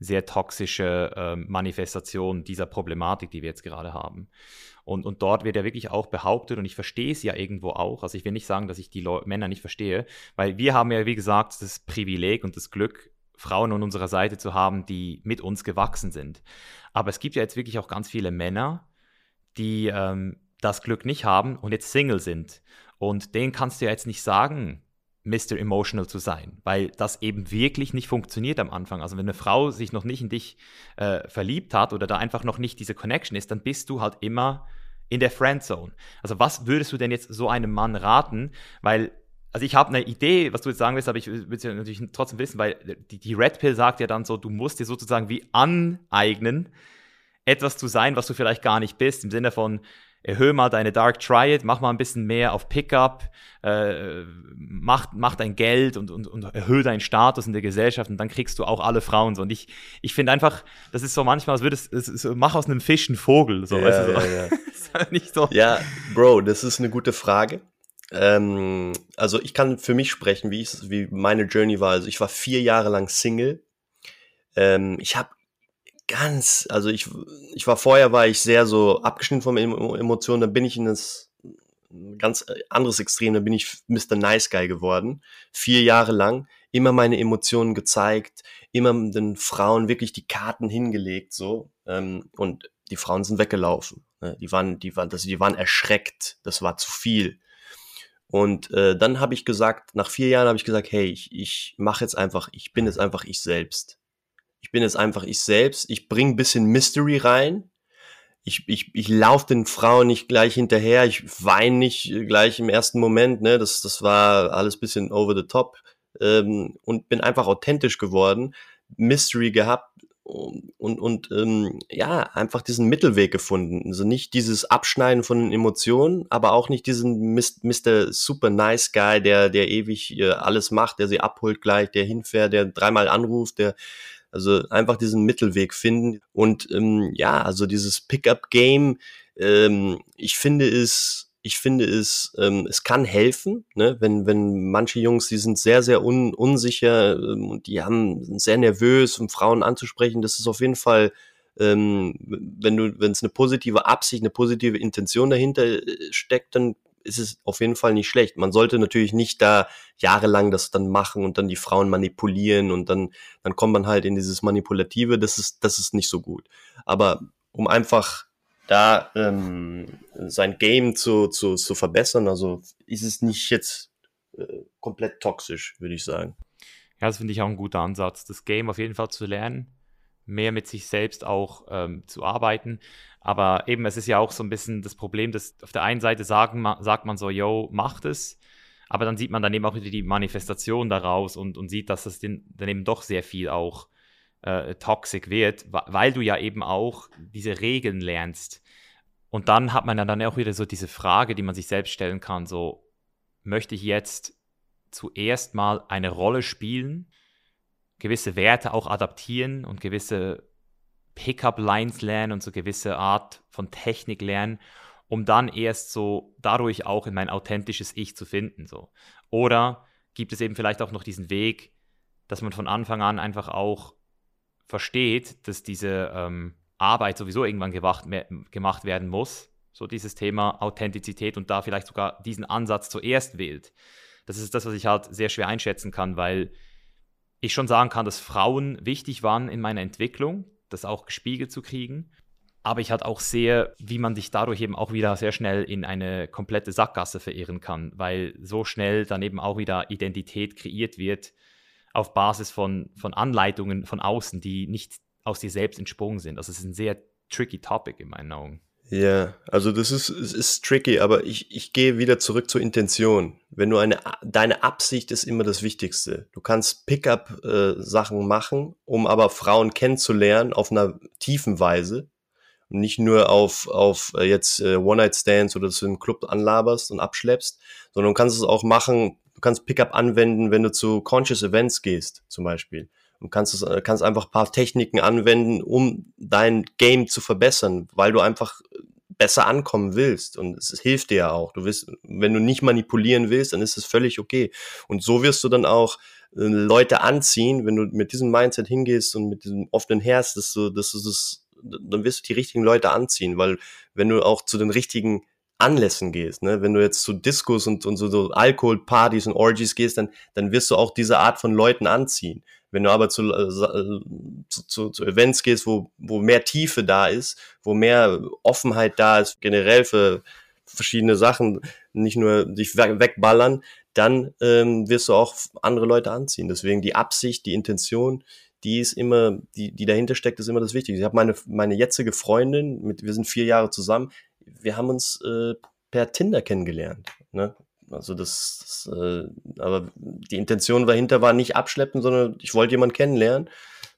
sehr toxische äh, Manifestation dieser Problematik, die wir jetzt gerade haben. Und, und dort wird ja wirklich auch behauptet, und ich verstehe es ja irgendwo auch, also ich will nicht sagen, dass ich die Leu Männer nicht verstehe, weil wir haben ja, wie gesagt, das Privileg und das Glück, Frauen an unserer Seite zu haben, die mit uns gewachsen sind. Aber es gibt ja jetzt wirklich auch ganz viele Männer, die ähm, das Glück nicht haben und jetzt Single sind. Und denen kannst du ja jetzt nicht sagen, Mr. Emotional zu sein, weil das eben wirklich nicht funktioniert am Anfang. Also wenn eine Frau sich noch nicht in dich äh, verliebt hat oder da einfach noch nicht diese Connection ist, dann bist du halt immer in der Friendzone. Also was würdest du denn jetzt so einem Mann raten? Weil, also ich habe eine Idee, was du jetzt sagen willst, aber ich will es ja natürlich trotzdem wissen, weil die, die Red Pill sagt ja dann so, du musst dir sozusagen wie aneignen, etwas zu sein, was du vielleicht gar nicht bist, im Sinne von, erhöhe mal deine Dark Triad, mach mal ein bisschen mehr auf Pickup, äh, mach, mach dein Geld und, und, und erhöhe deinen Status in der Gesellschaft und dann kriegst du auch alle Frauen so. Und ich, ich finde einfach, das ist so manchmal, als würdest du, mach aus einem Fisch einen Vogel. So, ja, weißt du, so. Ja, ja. nicht so. ja, Bro, das ist eine gute Frage. Ähm, also ich kann für mich sprechen, wie, ich, wie meine Journey war. Also ich war vier Jahre lang Single. Ähm, ich habe ganz, also ich, ich war vorher, war ich sehr so abgeschnitten von Emotionen, dann bin ich in das ganz äh, anderes Extrem, dann bin ich Mr. Nice Guy geworden, vier Jahre lang, immer meine Emotionen gezeigt, immer den Frauen wirklich die Karten hingelegt, so, ähm, und die Frauen sind weggelaufen, ne? die waren, die waren, das, die waren erschreckt, das war zu viel. Und äh, dann habe ich gesagt, nach vier Jahren habe ich gesagt, hey, ich, ich mache jetzt einfach, ich bin jetzt einfach ich selbst ich bin jetzt einfach ich selbst. Ich bringe ein bisschen Mystery rein. Ich, ich, ich laufe den Frauen nicht gleich hinterher. Ich weine nicht gleich im ersten Moment. Ne? Das, das war alles bisschen over the top. Ähm, und bin einfach authentisch geworden. Mystery gehabt und, und, und ähm, ja, einfach diesen Mittelweg gefunden. Also nicht dieses Abschneiden von Emotionen, aber auch nicht diesen Mr. Super Nice Guy, der, der ewig äh, alles macht, der sie abholt gleich, der hinfährt, der dreimal anruft, der also einfach diesen Mittelweg finden. Und ähm, ja, also dieses Pickup-Game, ähm, ich finde es, ich finde es, ähm, es kann helfen, ne? wenn, wenn manche Jungs, die sind sehr, sehr un, unsicher ähm, und die haben sind sehr nervös, um Frauen anzusprechen. Das ist auf jeden Fall ähm, wenn du, wenn es eine positive Absicht, eine positive Intention dahinter äh, steckt, dann ist es auf jeden Fall nicht schlecht. Man sollte natürlich nicht da jahrelang das dann machen und dann die Frauen manipulieren und dann, dann kommt man halt in dieses Manipulative. Das ist, das ist nicht so gut. Aber um einfach da ähm, sein Game zu, zu, zu verbessern, also ist es nicht jetzt äh, komplett toxisch, würde ich sagen. Ja, das finde ich auch ein guter Ansatz, das Game auf jeden Fall zu lernen, mehr mit sich selbst auch ähm, zu arbeiten. Aber eben, es ist ja auch so ein bisschen das Problem, dass auf der einen Seite sagen, sagt man so, yo, macht es. Aber dann sieht man dann eben auch wieder die Manifestation daraus und, und sieht, dass das dann eben doch sehr viel auch äh, toxisch wird, weil du ja eben auch diese Regeln lernst. Und dann hat man ja dann auch wieder so diese Frage, die man sich selbst stellen kann, so, möchte ich jetzt zuerst mal eine Rolle spielen, gewisse Werte auch adaptieren und gewisse Pickup-Lines lernen und so gewisse Art von Technik lernen, um dann erst so dadurch auch in mein authentisches Ich zu finden. So. Oder gibt es eben vielleicht auch noch diesen Weg, dass man von Anfang an einfach auch versteht, dass diese ähm, Arbeit sowieso irgendwann gewacht, gemacht werden muss. So dieses Thema Authentizität und da vielleicht sogar diesen Ansatz zuerst wählt. Das ist das, was ich halt sehr schwer einschätzen kann, weil ich schon sagen kann, dass Frauen wichtig waren in meiner Entwicklung, das auch gespiegelt zu kriegen. Aber ich halt auch sehe, wie man sich dadurch eben auch wieder sehr schnell in eine komplette Sackgasse verirren kann, weil so schnell dann eben auch wieder Identität kreiert wird auf Basis von, von Anleitungen von außen, die nicht aus dir selbst entsprungen sind. Also es ist ein sehr tricky Topic in meinen Augen. Ja, also das ist, ist tricky, aber ich, ich gehe wieder zurück zur Intention. Wenn du eine, deine Absicht ist immer das Wichtigste. Du kannst Pickup-Sachen äh, machen, um aber Frauen kennenzulernen auf einer tiefen Weise. nicht nur auf, auf äh, jetzt äh, One-Night-Stands oder dass du im Club anlaberst und abschleppst, sondern du kannst es auch machen, du kannst Pickup anwenden, wenn du zu Conscious Events gehst, zum Beispiel. Und kannst, es, äh, kannst einfach ein paar Techniken anwenden, um dein Game zu verbessern, weil du einfach besser ankommen willst. Und es, hilft dir ja auch. Du wirst, wenn du nicht manipulieren willst, dann ist es völlig okay. Und so wirst du dann auch äh, Leute anziehen, wenn du mit diesem Mindset hingehst und mit diesem offenen Herz, dass du, dass du das dann wirst du die richtigen Leute anziehen, weil wenn du auch zu den richtigen Anlässen gehst, ne, wenn du jetzt zu Discos und, und so, so Alkoholpartys und Orgies gehst, dann, dann wirst du auch diese Art von Leuten anziehen. Wenn du aber zu, äh, zu, zu, zu Events gehst, wo, wo mehr Tiefe da ist, wo mehr Offenheit da ist, generell für verschiedene Sachen, nicht nur dich wegballern, dann ähm, wirst du auch andere Leute anziehen. Deswegen die Absicht, die Intention, die ist immer, die, die dahinter steckt, ist immer das Wichtige. Ich habe meine, meine jetzige Freundin, mit, wir sind vier Jahre zusammen, wir haben uns äh, per Tinder kennengelernt. Ne? Also das, das äh, aber die Intention dahinter war nicht abschleppen, sondern ich wollte jemanden kennenlernen,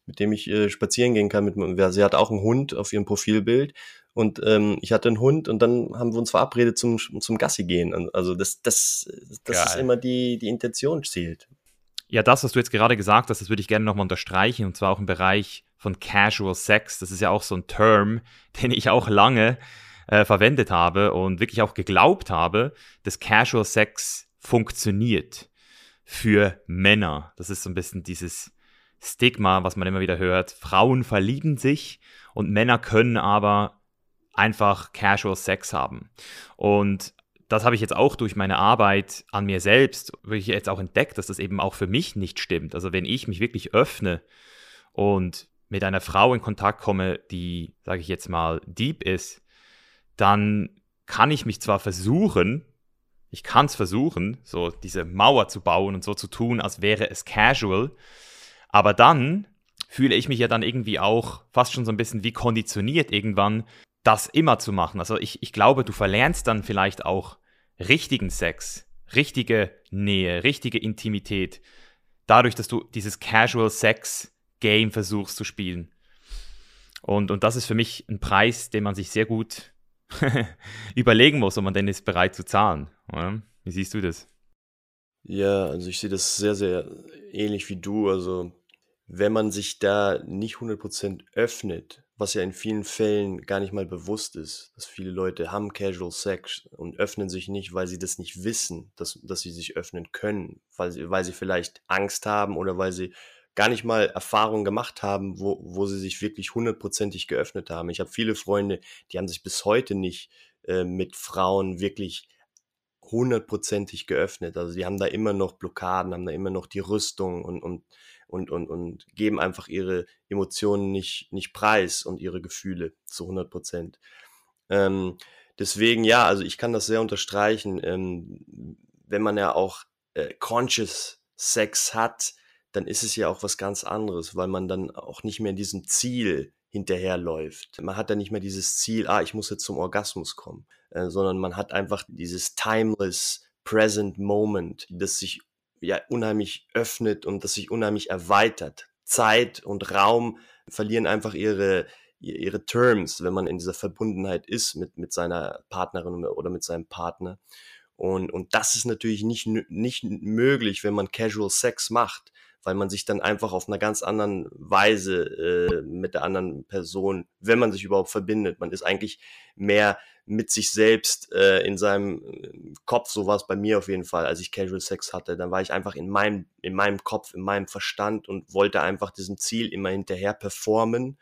mit dem ich äh, spazieren gehen kann. Mit, sie hat auch einen Hund auf ihrem Profilbild und ähm, ich hatte einen Hund und dann haben wir uns verabredet zum, zum Gassi gehen. Also das, das, das ist immer die, die Intention zählt. Ja, das, was du jetzt gerade gesagt hast, das würde ich gerne nochmal unterstreichen, und zwar auch im Bereich von Casual Sex. Das ist ja auch so ein Term, den ich auch lange äh, verwendet habe und wirklich auch geglaubt habe, dass Casual Sex funktioniert für Männer. Das ist so ein bisschen dieses Stigma, was man immer wieder hört. Frauen verlieben sich und Männer können aber einfach Casual Sex haben. Und das habe ich jetzt auch durch meine Arbeit an mir selbst wirklich jetzt auch entdeckt, dass das eben auch für mich nicht stimmt. Also wenn ich mich wirklich öffne und mit einer Frau in Kontakt komme, die, sage ich jetzt mal, deep ist, dann kann ich mich zwar versuchen, ich kann es versuchen, so diese Mauer zu bauen und so zu tun, als wäre es casual, aber dann fühle ich mich ja dann irgendwie auch fast schon so ein bisschen wie konditioniert irgendwann, das immer zu machen. Also ich, ich glaube, du verlernst dann vielleicht auch richtigen Sex, richtige Nähe, richtige Intimität, dadurch, dass du dieses Casual Sex Game versuchst zu spielen. Und, und das ist für mich ein Preis, den man sich sehr gut überlegen muss, ob man denn ist bereit zu zahlen. Oder? Wie siehst du das? Ja, also ich sehe das sehr, sehr ähnlich wie du. Also wenn man sich da nicht 100% öffnet was ja in vielen Fällen gar nicht mal bewusst ist, dass viele Leute haben Casual Sex und öffnen sich nicht, weil sie das nicht wissen, dass, dass sie sich öffnen können, weil sie, weil sie vielleicht Angst haben oder weil sie gar nicht mal Erfahrungen gemacht haben, wo, wo sie sich wirklich hundertprozentig geöffnet haben. Ich habe viele Freunde, die haben sich bis heute nicht äh, mit Frauen wirklich hundertprozentig geöffnet. Also die haben da immer noch Blockaden, haben da immer noch die Rüstung und, und und, und, und geben einfach ihre Emotionen nicht, nicht preis und ihre Gefühle zu 100 Prozent. Ähm, deswegen, ja, also ich kann das sehr unterstreichen. Ähm, wenn man ja auch äh, conscious Sex hat, dann ist es ja auch was ganz anderes, weil man dann auch nicht mehr diesem Ziel hinterherläuft. Man hat dann nicht mehr dieses Ziel, ah, ich muss jetzt zum Orgasmus kommen, äh, sondern man hat einfach dieses timeless present moment, das sich ja unheimlich öffnet und das sich unheimlich erweitert. Zeit und Raum verlieren einfach ihre, ihre Terms, wenn man in dieser Verbundenheit ist mit, mit seiner Partnerin oder mit seinem Partner. Und, und das ist natürlich nicht, nicht möglich, wenn man Casual Sex macht, weil man sich dann einfach auf einer ganz anderen Weise äh, mit der anderen Person, wenn man sich überhaupt verbindet, man ist eigentlich mehr mit sich selbst äh, in seinem äh, Kopf, so war es bei mir auf jeden Fall, als ich Casual Sex hatte, dann war ich einfach in meinem, in meinem Kopf, in meinem Verstand und wollte einfach diesem Ziel immer hinterher performen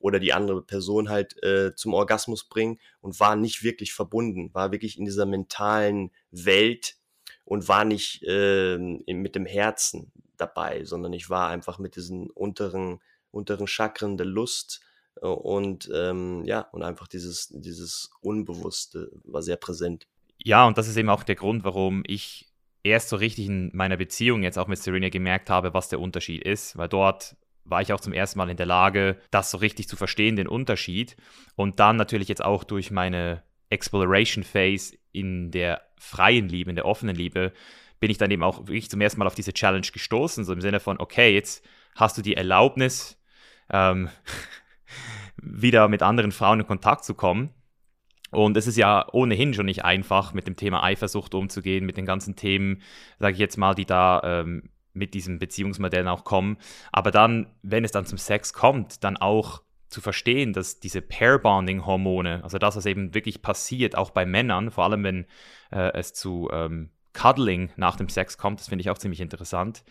oder die andere Person halt äh, zum Orgasmus bringen und war nicht wirklich verbunden, war wirklich in dieser mentalen Welt und war nicht äh, mit dem Herzen dabei, sondern ich war einfach mit diesen unteren, unteren Chakren der Lust äh, und ähm, ja, und einfach dieses, dieses Unbewusste war sehr präsent. Ja, und das ist eben auch der Grund, warum ich erst so richtig in meiner Beziehung jetzt auch mit Serena gemerkt habe, was der Unterschied ist, weil dort war ich auch zum ersten Mal in der Lage, das so richtig zu verstehen, den Unterschied. Und dann natürlich jetzt auch durch meine Exploration Phase in der freien Liebe, in der offenen Liebe, bin ich dann eben auch wirklich zum ersten Mal auf diese Challenge gestoßen, so im Sinne von, okay, jetzt hast du die Erlaubnis, ähm, wieder mit anderen Frauen in Kontakt zu kommen. Und es ist ja ohnehin schon nicht einfach, mit dem Thema Eifersucht umzugehen, mit den ganzen Themen, sage ich jetzt mal, die da ähm, mit diesen Beziehungsmodellen auch kommen. Aber dann, wenn es dann zum Sex kommt, dann auch zu verstehen, dass diese Pair-Bonding-Hormone, also das, was eben wirklich passiert, auch bei Männern, vor allem wenn äh, es zu ähm, Cuddling nach dem Sex kommt, das finde ich auch ziemlich interessant,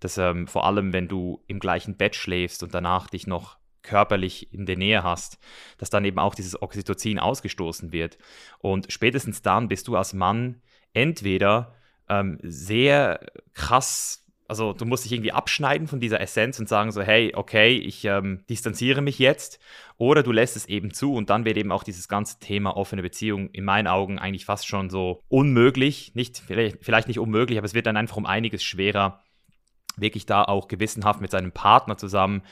dass ähm, vor allem, wenn du im gleichen Bett schläfst und danach dich noch körperlich in der Nähe hast, dass dann eben auch dieses Oxytocin ausgestoßen wird. Und spätestens dann bist du als Mann entweder ähm, sehr krass also du musst dich irgendwie abschneiden von dieser Essenz und sagen so, hey, okay, ich ähm, distanziere mich jetzt. Oder du lässt es eben zu und dann wird eben auch dieses ganze Thema offene Beziehung in meinen Augen eigentlich fast schon so unmöglich. Nicht, vielleicht, vielleicht nicht unmöglich, aber es wird dann einfach um einiges schwerer, wirklich da auch gewissenhaft mit seinem Partner zusammen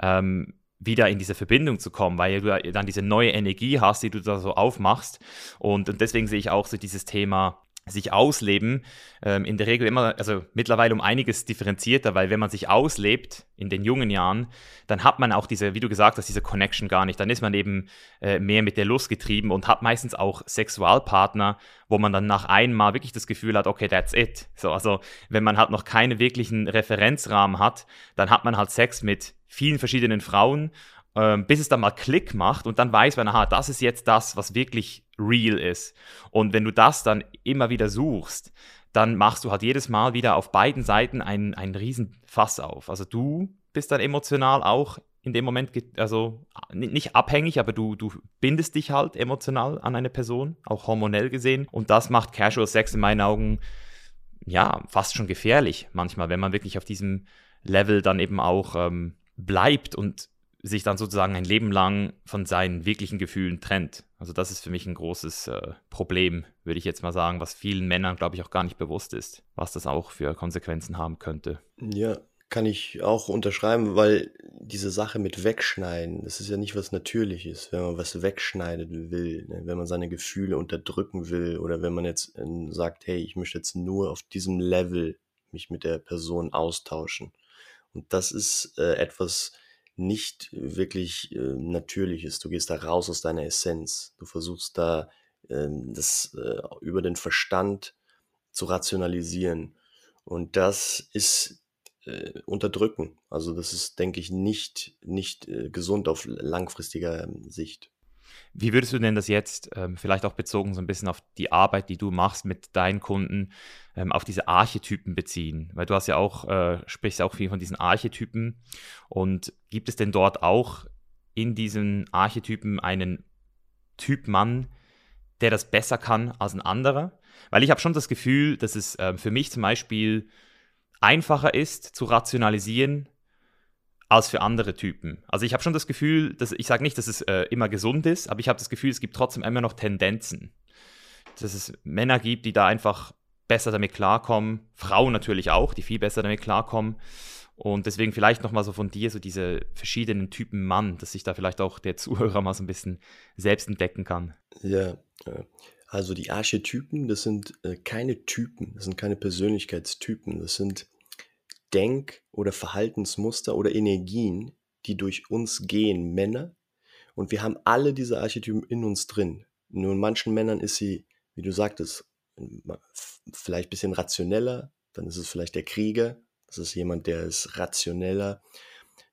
ähm, wieder in diese Verbindung zu kommen, weil du dann diese neue Energie hast, die du da so aufmachst. Und, und deswegen sehe ich auch so dieses Thema sich ausleben, ähm, in der Regel immer, also mittlerweile um einiges differenzierter, weil wenn man sich auslebt in den jungen Jahren, dann hat man auch diese, wie du gesagt hast, diese Connection gar nicht. Dann ist man eben äh, mehr mit der Lust getrieben und hat meistens auch Sexualpartner, wo man dann nach einmal wirklich das Gefühl hat, okay, that's it. So, also wenn man halt noch keinen wirklichen Referenzrahmen hat, dann hat man halt Sex mit vielen verschiedenen Frauen ähm, bis es dann mal Klick macht und dann weiß man, aha, das ist jetzt das, was wirklich real ist. Und wenn du das dann immer wieder suchst, dann machst du halt jedes Mal wieder auf beiden Seiten einen, einen riesen Fass auf. Also du bist dann emotional auch in dem Moment, also nicht abhängig, aber du, du bindest dich halt emotional an eine Person, auch hormonell gesehen. Und das macht Casual Sex in meinen Augen ja fast schon gefährlich manchmal, wenn man wirklich auf diesem Level dann eben auch ähm, bleibt und sich dann sozusagen ein Leben lang von seinen wirklichen Gefühlen trennt. Also das ist für mich ein großes äh, Problem, würde ich jetzt mal sagen, was vielen Männern, glaube ich, auch gar nicht bewusst ist, was das auch für Konsequenzen haben könnte. Ja, kann ich auch unterschreiben, weil diese Sache mit Wegschneiden, das ist ja nicht was Natürliches, wenn man was wegschneiden will, ne? wenn man seine Gefühle unterdrücken will oder wenn man jetzt äh, sagt, hey, ich möchte jetzt nur auf diesem Level mich mit der Person austauschen. Und das ist äh, etwas, nicht wirklich äh, natürlich ist. Du gehst da raus aus deiner Essenz. Du versuchst da äh, das äh, über den Verstand zu rationalisieren. Und das ist äh, unterdrücken. Also das ist, denke ich, nicht, nicht äh, gesund auf langfristiger ähm, Sicht. Wie würdest du denn das jetzt, ähm, vielleicht auch bezogen so ein bisschen auf die Arbeit, die du machst mit deinen Kunden, ähm, auf diese Archetypen beziehen? Weil du hast ja auch, äh, sprichst auch viel von diesen Archetypen. Und gibt es denn dort auch in diesen Archetypen einen Typ Mann, der das besser kann als ein anderer? Weil ich habe schon das Gefühl, dass es äh, für mich zum Beispiel einfacher ist zu rationalisieren, als für andere Typen. Also ich habe schon das Gefühl, dass ich sage nicht, dass es äh, immer gesund ist, aber ich habe das Gefühl, es gibt trotzdem immer noch Tendenzen. Dass es Männer gibt, die da einfach besser damit klarkommen, Frauen natürlich auch, die viel besser damit klarkommen. Und deswegen vielleicht nochmal so von dir, so diese verschiedenen Typen Mann, dass sich da vielleicht auch der Zuhörer mal so ein bisschen selbst entdecken kann. Ja, also die Archetypen, das sind äh, keine Typen, das sind keine Persönlichkeitstypen, das sind Denk- oder Verhaltensmuster oder Energien, die durch uns gehen, Männer. Und wir haben alle diese Archetypen in uns drin. Nur in manchen Männern ist sie, wie du sagtest, vielleicht ein bisschen rationeller. Dann ist es vielleicht der Krieger. Das ist jemand, der ist rationeller.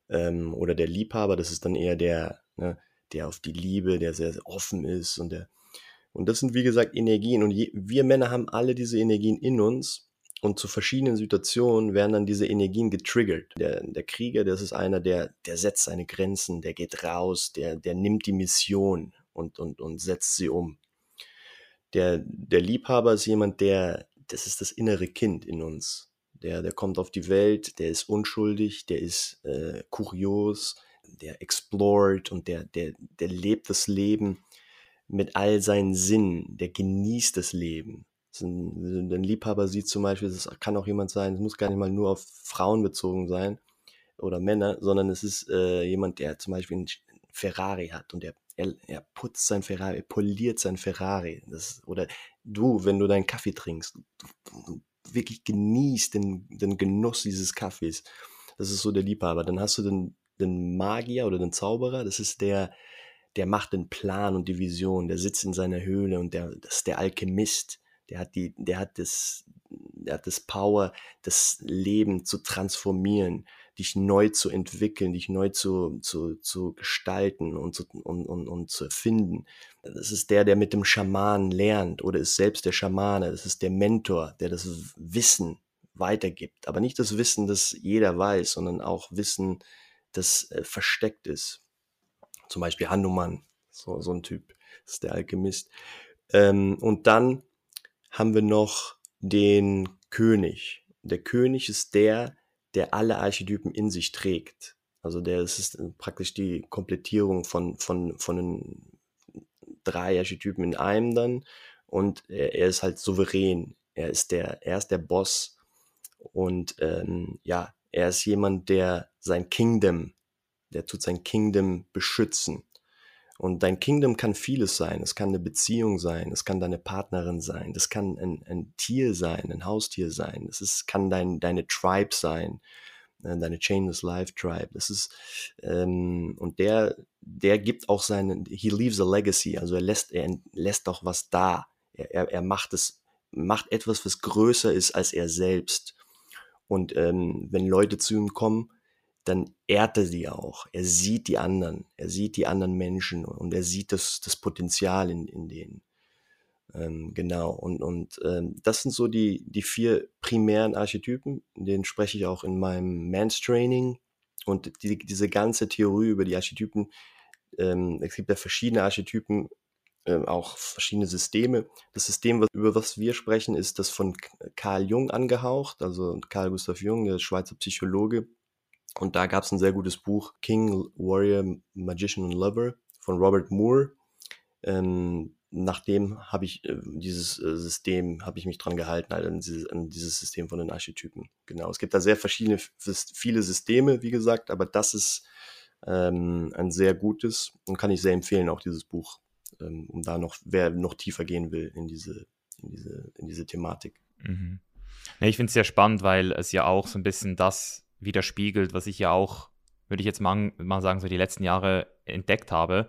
Ähm, oder der Liebhaber, das ist dann eher der, ne, der auf die Liebe, der sehr, sehr offen ist. Und, der, und das sind, wie gesagt, Energien. Und je, wir Männer haben alle diese Energien in uns. Und zu verschiedenen Situationen werden dann diese Energien getriggert. Der, der Krieger, das ist einer, der, der setzt seine Grenzen, der geht raus, der, der nimmt die Mission und, und, und setzt sie um. Der, der Liebhaber ist jemand, der, das ist das innere Kind in uns. Der, der kommt auf die Welt, der ist unschuldig, der ist äh, kurios, der explored und der, der, der lebt das Leben mit all seinen Sinnen, der genießt das Leben ein, ein Liebhaber sieht zum Beispiel, das kann auch jemand sein, es muss gar nicht mal nur auf Frauen bezogen sein oder Männer, sondern es ist äh, jemand, der zum Beispiel einen Ferrari hat und er, er, er putzt sein Ferrari, er poliert sein Ferrari. Das, oder du, wenn du deinen Kaffee trinkst, du, du wirklich genießt den, den Genuss dieses Kaffees. Das ist so der Liebhaber. Dann hast du den, den Magier oder den Zauberer. Das ist der, der macht den Plan und die Vision. Der sitzt in seiner Höhle und der, das ist der Alchemist. Der hat die, der hat das, der hat das Power, das Leben zu transformieren, dich neu zu entwickeln, dich neu zu, zu, zu gestalten und zu, und, und, und zu erfinden. Das ist der, der mit dem Schamanen lernt oder ist selbst der Schamane. Das ist der Mentor, der das Wissen weitergibt. Aber nicht das Wissen, das jeder weiß, sondern auch Wissen, das äh, versteckt ist. Zum Beispiel Hanuman, so, so ein Typ, ist der Alchemist. Ähm, und dann haben wir noch den König. Der König ist der, der alle Archetypen in sich trägt. Also der es ist praktisch die Komplettierung von, von, von den drei Archetypen in einem dann. Und er, er ist halt souverän. Er ist der, er ist der Boss. Und ähm, ja, er ist jemand, der sein Kingdom, der tut sein Kingdom beschützen. Und dein Kingdom kann vieles sein. Es kann eine Beziehung sein, es kann deine Partnerin sein, das kann ein, ein Tier sein, ein Haustier sein, es ist, kann dein, deine Tribe sein, äh, deine Chainless Life Tribe. Das ist, ähm, und der, der gibt auch seinen, he leaves a legacy, also er lässt, er lässt auch was da. Er, er, er macht es, macht etwas, was größer ist als er selbst. Und ähm, wenn Leute zu ihm kommen, dann ehrt er sie auch. Er sieht die anderen, er sieht die anderen Menschen und er sieht das, das Potenzial in, in denen. Ähm, genau, und, und ähm, das sind so die, die vier primären Archetypen, denen spreche ich auch in meinem Mans-Training. Und die, diese ganze Theorie über die Archetypen, ähm, es gibt ja verschiedene Archetypen, ähm, auch verschiedene Systeme. Das System, über was wir sprechen, ist das von Carl Jung angehaucht, also Carl Gustav Jung, der Schweizer Psychologe, und da gab es ein sehr gutes Buch, King, Warrior, Magician and Lover von Robert Moore. Ähm, nachdem habe ich äh, dieses äh, System, habe ich mich dran gehalten, halt an, dieses, an dieses System von den Archetypen. Genau. Es gibt da sehr verschiedene, viele Systeme, wie gesagt, aber das ist ähm, ein sehr gutes und kann ich sehr empfehlen, auch dieses Buch, ähm, um da noch, wer noch tiefer gehen will in diese, in diese, in diese Thematik. Mhm. Ja, ich finde es sehr spannend, weil es ja auch so ein bisschen das widerspiegelt, was ich ja auch, würde ich jetzt mal, sagen, so die letzten Jahre entdeckt habe.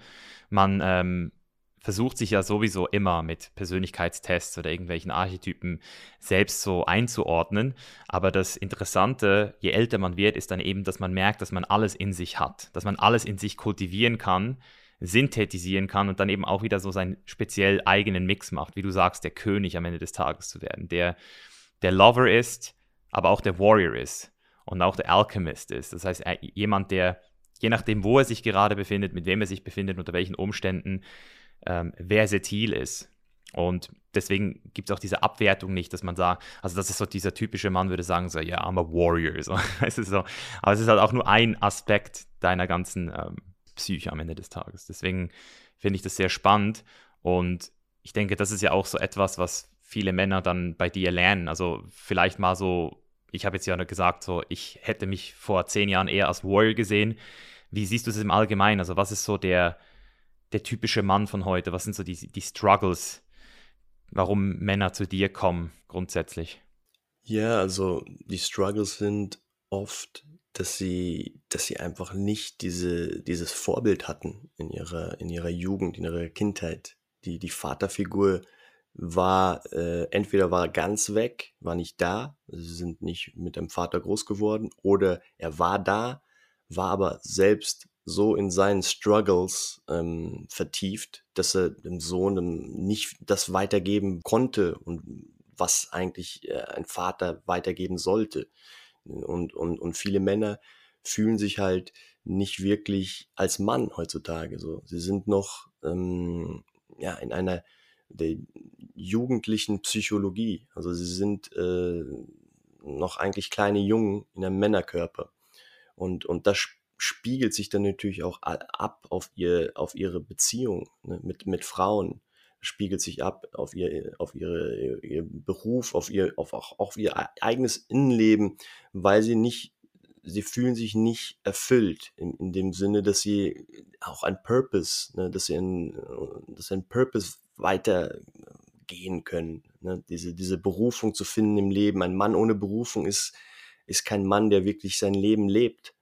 Man ähm, versucht sich ja sowieso immer mit Persönlichkeitstests oder irgendwelchen Archetypen selbst so einzuordnen. Aber das Interessante, je älter man wird, ist dann eben, dass man merkt, dass man alles in sich hat, dass man alles in sich kultivieren kann, synthetisieren kann und dann eben auch wieder so seinen speziell eigenen Mix macht, wie du sagst, der König am Ende des Tages zu werden, der der Lover ist, aber auch der Warrior ist und auch der Alchemist ist. Das heißt, jemand, der, je nachdem, wo er sich gerade befindet, mit wem er sich befindet, unter welchen Umständen, ähm, versatil ist. Und deswegen gibt es auch diese Abwertung nicht, dass man sagt, also das ist so dieser typische Mann würde sagen, so, ja, yeah, I'm a warrior. So. es ist so, aber es ist halt auch nur ein Aspekt deiner ganzen ähm, Psyche am Ende des Tages. Deswegen finde ich das sehr spannend und ich denke, das ist ja auch so etwas, was viele Männer dann bei dir lernen. Also vielleicht mal so ich habe jetzt ja gesagt, so, ich hätte mich vor zehn Jahren eher als Warrior gesehen. Wie siehst du es im Allgemeinen? Also, was ist so der, der typische Mann von heute? Was sind so die, die Struggles, warum Männer zu dir kommen, grundsätzlich? Ja, also die Struggles sind oft, dass sie, dass sie einfach nicht diese, dieses Vorbild hatten in ihrer, in ihrer Jugend, in ihrer Kindheit. Die, die Vaterfigur war äh, entweder war ganz weg, war nicht da, sie sind nicht mit dem Vater groß geworden, oder er war da, war aber selbst so in seinen Struggles ähm, vertieft, dass er dem Sohn nicht das weitergeben konnte und was eigentlich äh, ein Vater weitergeben sollte. Und, und, und viele Männer fühlen sich halt nicht wirklich als Mann heutzutage. So, sie sind noch ähm, ja in einer der jugendlichen Psychologie. Also sie sind äh, noch eigentlich kleine Jungen in einem Männerkörper. Und, und das spiegelt sich dann natürlich auch ab auf, ihr, auf ihre Beziehung ne, mit, mit Frauen, spiegelt sich ab auf, ihr, auf ihre, ihr Beruf, auf ihr, auf, auch, auf ihr eigenes Innenleben, weil sie nicht, sie fühlen sich nicht erfüllt in, in dem Sinne, dass sie auch ein Purpose, ne, dass sie ein, dass sie ein Purpose weitergehen können. Ne? Diese, diese Berufung zu finden im Leben. Ein Mann ohne Berufung ist, ist kein Mann, der wirklich sein Leben lebt.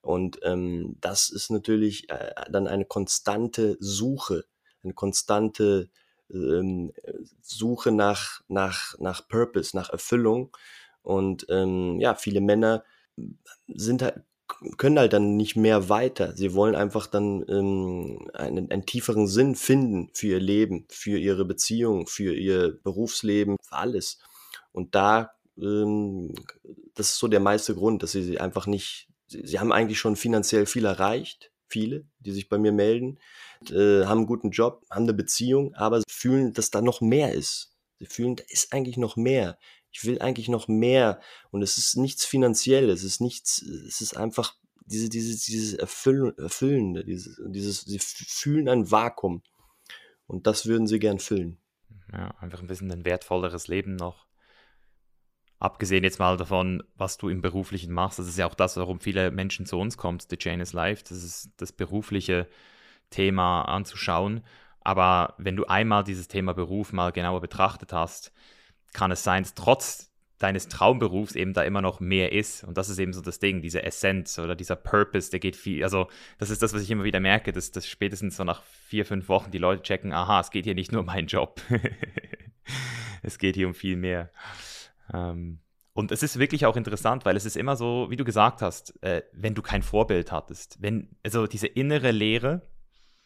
Und ähm, das ist natürlich äh, dann eine konstante Suche, eine konstante ähm, Suche nach, nach, nach Purpose, nach Erfüllung. Und ähm, ja, viele Männer sind halt, können halt dann nicht mehr weiter. Sie wollen einfach dann ähm, einen, einen tieferen Sinn finden für ihr Leben, für ihre Beziehung, für ihr Berufsleben, für alles. Und da, ähm, das ist so der meiste Grund, dass sie einfach nicht, sie, sie haben eigentlich schon finanziell viel erreicht, viele, die sich bei mir melden, äh, haben einen guten Job, haben eine Beziehung, aber fühlen, dass da noch mehr ist. Sie fühlen, da ist eigentlich noch mehr ich will eigentlich noch mehr. Und es ist nichts Finanzielles, es ist nichts, es ist einfach diese, diese, dieses Erfüllen, Erfüllende, dieses, dieses, sie fühlen ein Vakuum. Und das würden sie gern füllen. Ja, einfach ein bisschen ein wertvolleres Leben noch. Abgesehen jetzt mal davon, was du im Beruflichen machst, das ist ja auch das, warum viele Menschen zu uns kommen, The Chain is Life, das ist das berufliche Thema anzuschauen. Aber wenn du einmal dieses Thema Beruf mal genauer betrachtet hast, kann es sein, dass trotz deines Traumberufs eben da immer noch mehr ist. Und das ist eben so das Ding, diese Essenz oder dieser Purpose, der geht viel, also das ist das, was ich immer wieder merke, dass, dass spätestens so nach vier, fünf Wochen die Leute checken, aha, es geht hier nicht nur um meinen Job. es geht hier um viel mehr. Ähm, und es ist wirklich auch interessant, weil es ist immer so, wie du gesagt hast, äh, wenn du kein Vorbild hattest, wenn, also diese innere Lehre,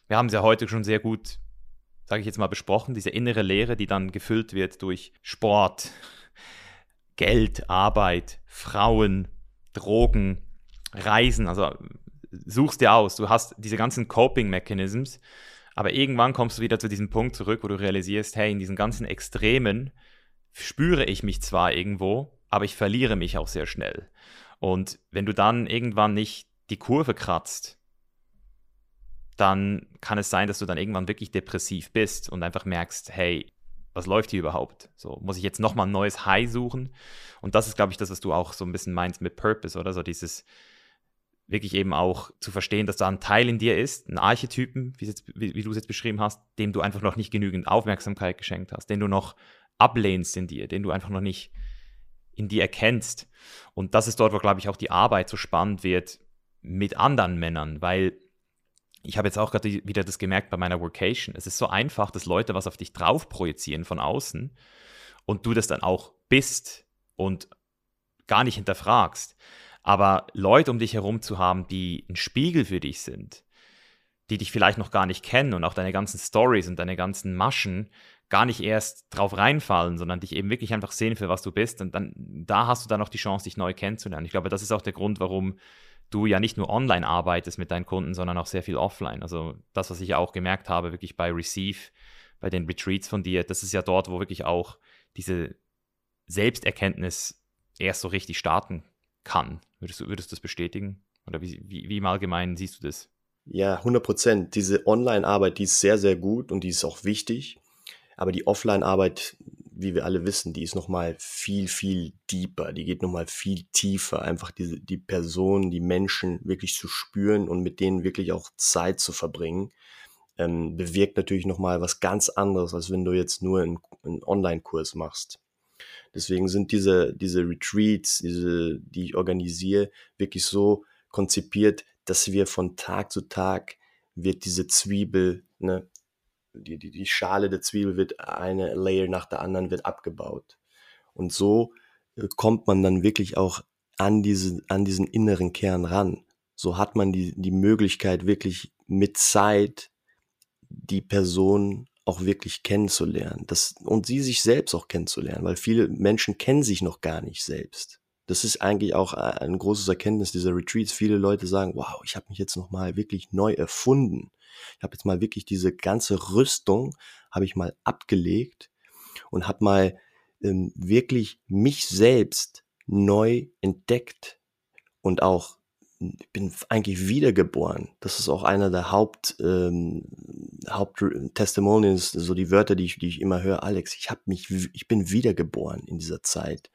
wir haben es ja heute schon sehr gut sage ich jetzt mal, besprochen, diese innere Leere, die dann gefüllt wird durch Sport, Geld, Arbeit, Frauen, Drogen, Reisen, also suchst dir aus, du hast diese ganzen Coping-Mechanisms, aber irgendwann kommst du wieder zu diesem Punkt zurück, wo du realisierst, hey, in diesen ganzen Extremen spüre ich mich zwar irgendwo, aber ich verliere mich auch sehr schnell. Und wenn du dann irgendwann nicht die Kurve kratzt, dann kann es sein, dass du dann irgendwann wirklich depressiv bist und einfach merkst, hey, was läuft hier überhaupt? So, muss ich jetzt nochmal ein neues High suchen? Und das ist, glaube ich, das, was du auch so ein bisschen meinst mit Purpose, oder? So dieses wirklich eben auch zu verstehen, dass da ein Teil in dir ist, ein Archetypen, wie, wie, wie du es jetzt beschrieben hast, dem du einfach noch nicht genügend Aufmerksamkeit geschenkt hast, den du noch ablehnst in dir, den du einfach noch nicht in dir erkennst. Und das ist dort, wo, glaube ich, auch die Arbeit so spannend wird mit anderen Männern, weil ich habe jetzt auch gerade wieder das gemerkt bei meiner Workation. Es ist so einfach, dass Leute was auf dich drauf projizieren von außen und du das dann auch bist und gar nicht hinterfragst. Aber Leute um dich herum zu haben, die ein Spiegel für dich sind, die dich vielleicht noch gar nicht kennen und auch deine ganzen Stories und deine ganzen Maschen gar nicht erst drauf reinfallen, sondern dich eben wirklich einfach sehen, für was du bist. Und dann, da hast du dann noch die Chance, dich neu kennenzulernen. Ich glaube, das ist auch der Grund, warum du ja nicht nur online arbeitest mit deinen Kunden, sondern auch sehr viel offline. Also das, was ich ja auch gemerkt habe, wirklich bei Receive, bei den Retreats von dir, das ist ja dort, wo wirklich auch diese Selbsterkenntnis erst so richtig starten kann. Würdest du, würdest du das bestätigen? Oder wie, wie, wie im Allgemeinen siehst du das? Ja, 100 Prozent. Diese Online-Arbeit, die ist sehr, sehr gut und die ist auch wichtig. Aber die Offline-Arbeit, wie wir alle wissen, die ist nochmal viel, viel deeper, die geht nochmal viel tiefer, einfach diese, die Personen, die Menschen wirklich zu spüren und mit denen wirklich auch Zeit zu verbringen, ähm, bewirkt natürlich nochmal was ganz anderes, als wenn du jetzt nur einen, einen Online-Kurs machst. Deswegen sind diese, diese Retreats, diese, die ich organisiere, wirklich so konzipiert, dass wir von Tag zu Tag wird diese Zwiebel ne, die, die, die Schale der Zwiebel wird eine Layer nach der anderen wird abgebaut. Und so äh, kommt man dann wirklich auch an, diese, an diesen inneren Kern ran. So hat man die, die Möglichkeit, wirklich mit Zeit die Person auch wirklich kennenzulernen. Das, und sie sich selbst auch kennenzulernen, weil viele Menschen kennen sich noch gar nicht selbst. Das ist eigentlich auch ein großes Erkenntnis dieser Retreats. Viele Leute sagen, wow, ich habe mich jetzt nochmal wirklich neu erfunden. Ich habe jetzt mal wirklich diese ganze Rüstung, habe ich mal abgelegt und habe mal ähm, wirklich mich selbst neu entdeckt und auch ich bin eigentlich wiedergeboren. Das ist auch einer der Haupt, ähm, Haupttestimonials, so die Wörter, die ich, die ich immer höre. Alex, ich habe mich, ich bin wiedergeboren in dieser Zeit.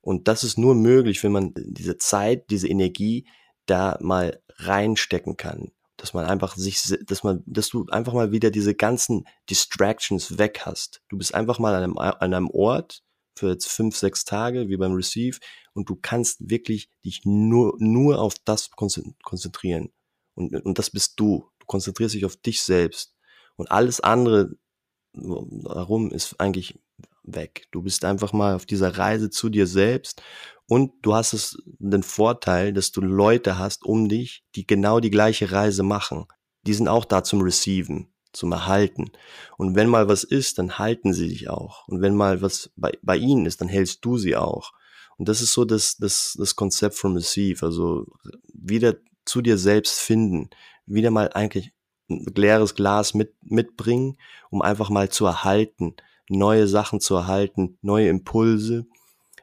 Und das ist nur möglich, wenn man diese Zeit, diese Energie da mal reinstecken kann dass man einfach sich, dass man, dass du einfach mal wieder diese ganzen Distractions weg hast. Du bist einfach mal an einem, an einem Ort für jetzt fünf, sechs Tage, wie beim Receive, und du kannst wirklich dich nur, nur auf das konzentrieren. Und, und das bist du. Du konzentrierst dich auf dich selbst. Und alles andere darum ist eigentlich weg. Du bist einfach mal auf dieser Reise zu dir selbst und du hast es den Vorteil, dass du Leute hast um dich, die genau die gleiche Reise machen. Die sind auch da zum Receiven, zum Erhalten. Und wenn mal was ist, dann halten sie dich auch. Und wenn mal was bei, bei ihnen ist, dann hältst du sie auch. Und das ist so das, das, das Konzept from Receive. Also wieder zu dir selbst finden. Wieder mal eigentlich ein leeres Glas mit, mitbringen, um einfach mal zu erhalten, neue Sachen zu erhalten, neue Impulse,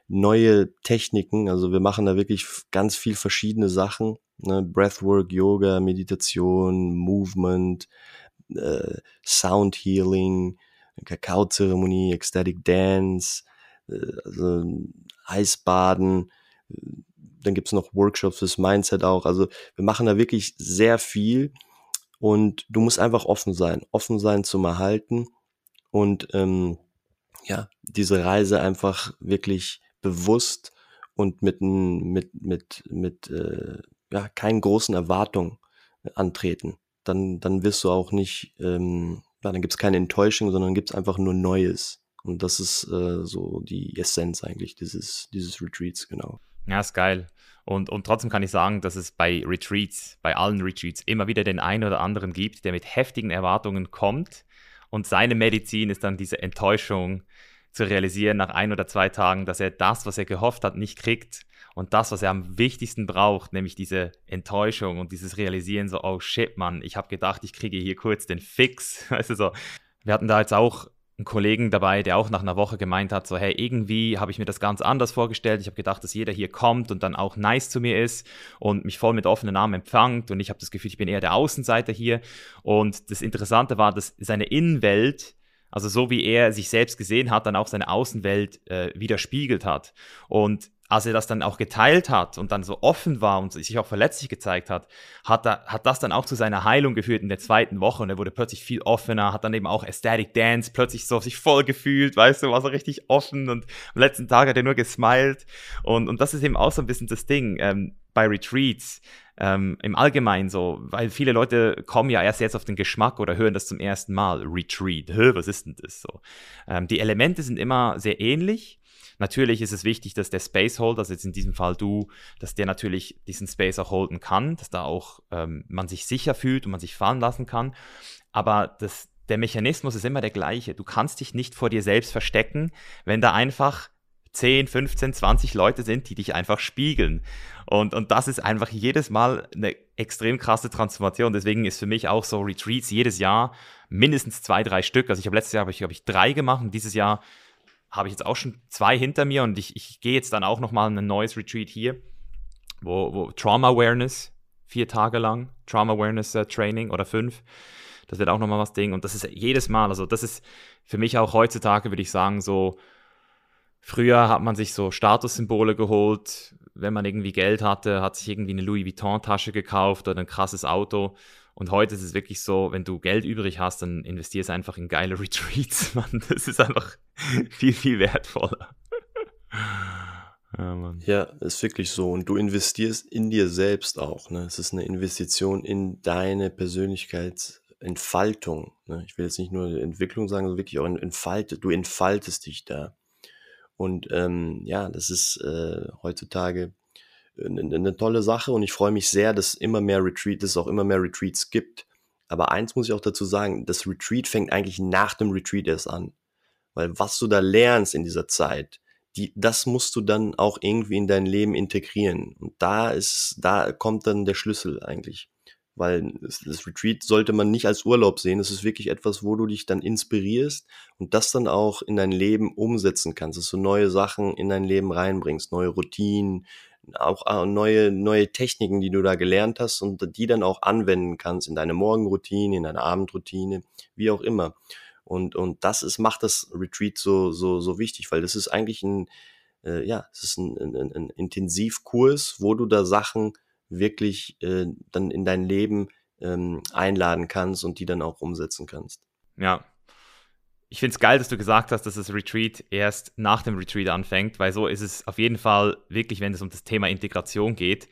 neue Techniken. Also wir machen da wirklich ganz viel verschiedene Sachen. Ne? Breathwork, Yoga, Meditation, Movement, äh, Sound Healing, Kakaozeremonie, Ecstatic Dance, äh, also Eisbaden. Dann gibt's noch Workshops fürs Mindset auch. Also wir machen da wirklich sehr viel und du musst einfach offen sein, offen sein zum Erhalten und ähm, ja, diese Reise einfach wirklich bewusst und mit, mit, mit, mit äh, ja, keinen großen Erwartungen antreten. Dann, dann wirst du auch nicht, ähm, ja, dann gibt's keine Enttäuschung, sondern gibt's einfach nur Neues. Und das ist äh, so die Essenz eigentlich dieses, dieses Retreats, genau. Ja, ist geil. Und, und trotzdem kann ich sagen, dass es bei Retreats, bei allen Retreats, immer wieder den einen oder anderen gibt, der mit heftigen Erwartungen kommt. Und seine Medizin ist dann diese Enttäuschung zu realisieren nach ein oder zwei Tagen, dass er das, was er gehofft hat, nicht kriegt. Und das, was er am wichtigsten braucht, nämlich diese Enttäuschung und dieses Realisieren, so, oh shit, Mann, ich habe gedacht, ich kriege hier kurz den Fix. Weißt du so, wir hatten da jetzt auch einen Kollegen dabei, der auch nach einer Woche gemeint hat, so hey, irgendwie habe ich mir das ganz anders vorgestellt. Ich habe gedacht, dass jeder hier kommt und dann auch nice zu mir ist und mich voll mit offenen Armen empfängt und ich habe das Gefühl, ich bin eher der Außenseiter hier. Und das Interessante war, dass seine Innenwelt, also so wie er sich selbst gesehen hat, dann auch seine Außenwelt äh, widerspiegelt hat. Und als er das dann auch geteilt hat und dann so offen war und sich auch verletzlich gezeigt hat, hat, er, hat das dann auch zu seiner Heilung geführt in der zweiten Woche. Und er wurde plötzlich viel offener, hat dann eben auch Aesthetic Dance plötzlich so sich voll gefühlt, weißt du, war so richtig offen und am letzten Tag hat er nur gesmiled. Und, und das ist eben auch so ein bisschen das Ding. Ähm, bei Retreats. Ähm, im Allgemeinen so, weil viele Leute kommen ja erst jetzt auf den Geschmack oder hören das zum ersten Mal. Retreat, Hö, was ist denn das so? Ähm, die Elemente sind immer sehr ähnlich, Natürlich ist es wichtig, dass der Space Holder, also jetzt in diesem Fall du, dass der natürlich diesen Space auch holden kann, dass da auch ähm, man sich sicher fühlt und man sich fallen lassen kann. Aber das, der Mechanismus ist immer der gleiche. Du kannst dich nicht vor dir selbst verstecken, wenn da einfach 10, 15, 20 Leute sind, die dich einfach spiegeln. Und, und das ist einfach jedes Mal eine extrem krasse Transformation. Deswegen ist für mich auch so Retreats jedes Jahr mindestens zwei, drei Stück. Also ich habe letztes Jahr, habe ich, glaube ich, drei gemacht und dieses Jahr habe ich jetzt auch schon zwei hinter mir und ich, ich gehe jetzt dann auch nochmal ein neues Retreat hier, wo, wo Trauma Awareness, vier Tage lang, Trauma Awareness äh, Training oder fünf. Das wird auch nochmal was Ding. Und das ist jedes Mal, also das ist für mich auch heutzutage, würde ich sagen, so, früher hat man sich so Statussymbole geholt, wenn man irgendwie Geld hatte, hat sich irgendwie eine Louis Vuitton-Tasche gekauft oder ein krasses Auto. Und heute ist es wirklich so, wenn du Geld übrig hast, dann investierst einfach in geile Retreats, Mann. Das ist einfach viel, viel wertvoller. Ja, ja, ist wirklich so. Und du investierst in dir selbst auch. Ne? Es ist eine Investition in deine Persönlichkeitsentfaltung. Ne? Ich will jetzt nicht nur Entwicklung sagen, sondern wirklich auch entfaltet. Du entfaltest dich da. Und ähm, ja, das ist äh, heutzutage eine, eine tolle Sache und ich freue mich sehr, dass immer mehr Retreat, dass es auch immer mehr Retreats gibt. Aber eins muss ich auch dazu sagen, das Retreat fängt eigentlich nach dem Retreat erst an. Weil was du da lernst in dieser Zeit, die, das musst du dann auch irgendwie in dein Leben integrieren. Und da ist, da kommt dann der Schlüssel eigentlich. Weil das Retreat sollte man nicht als Urlaub sehen. Es ist wirklich etwas, wo du dich dann inspirierst und das dann auch in dein Leben umsetzen kannst, dass du neue Sachen in dein Leben reinbringst, neue Routinen, auch äh, neue, neue Techniken, die du da gelernt hast und die dann auch anwenden kannst in deine Morgenroutine, in deine Abendroutine, wie auch immer. Und, und das ist, macht das Retreat so, so, so wichtig, weil das ist eigentlich ein, äh, ja, es ist ein, ein, ein Intensivkurs, wo du da Sachen wirklich äh, dann in dein Leben ähm, einladen kannst und die dann auch umsetzen kannst. Ja, ich finde es geil, dass du gesagt hast, dass das Retreat erst nach dem Retreat anfängt, weil so ist es auf jeden Fall wirklich, wenn es um das Thema Integration geht.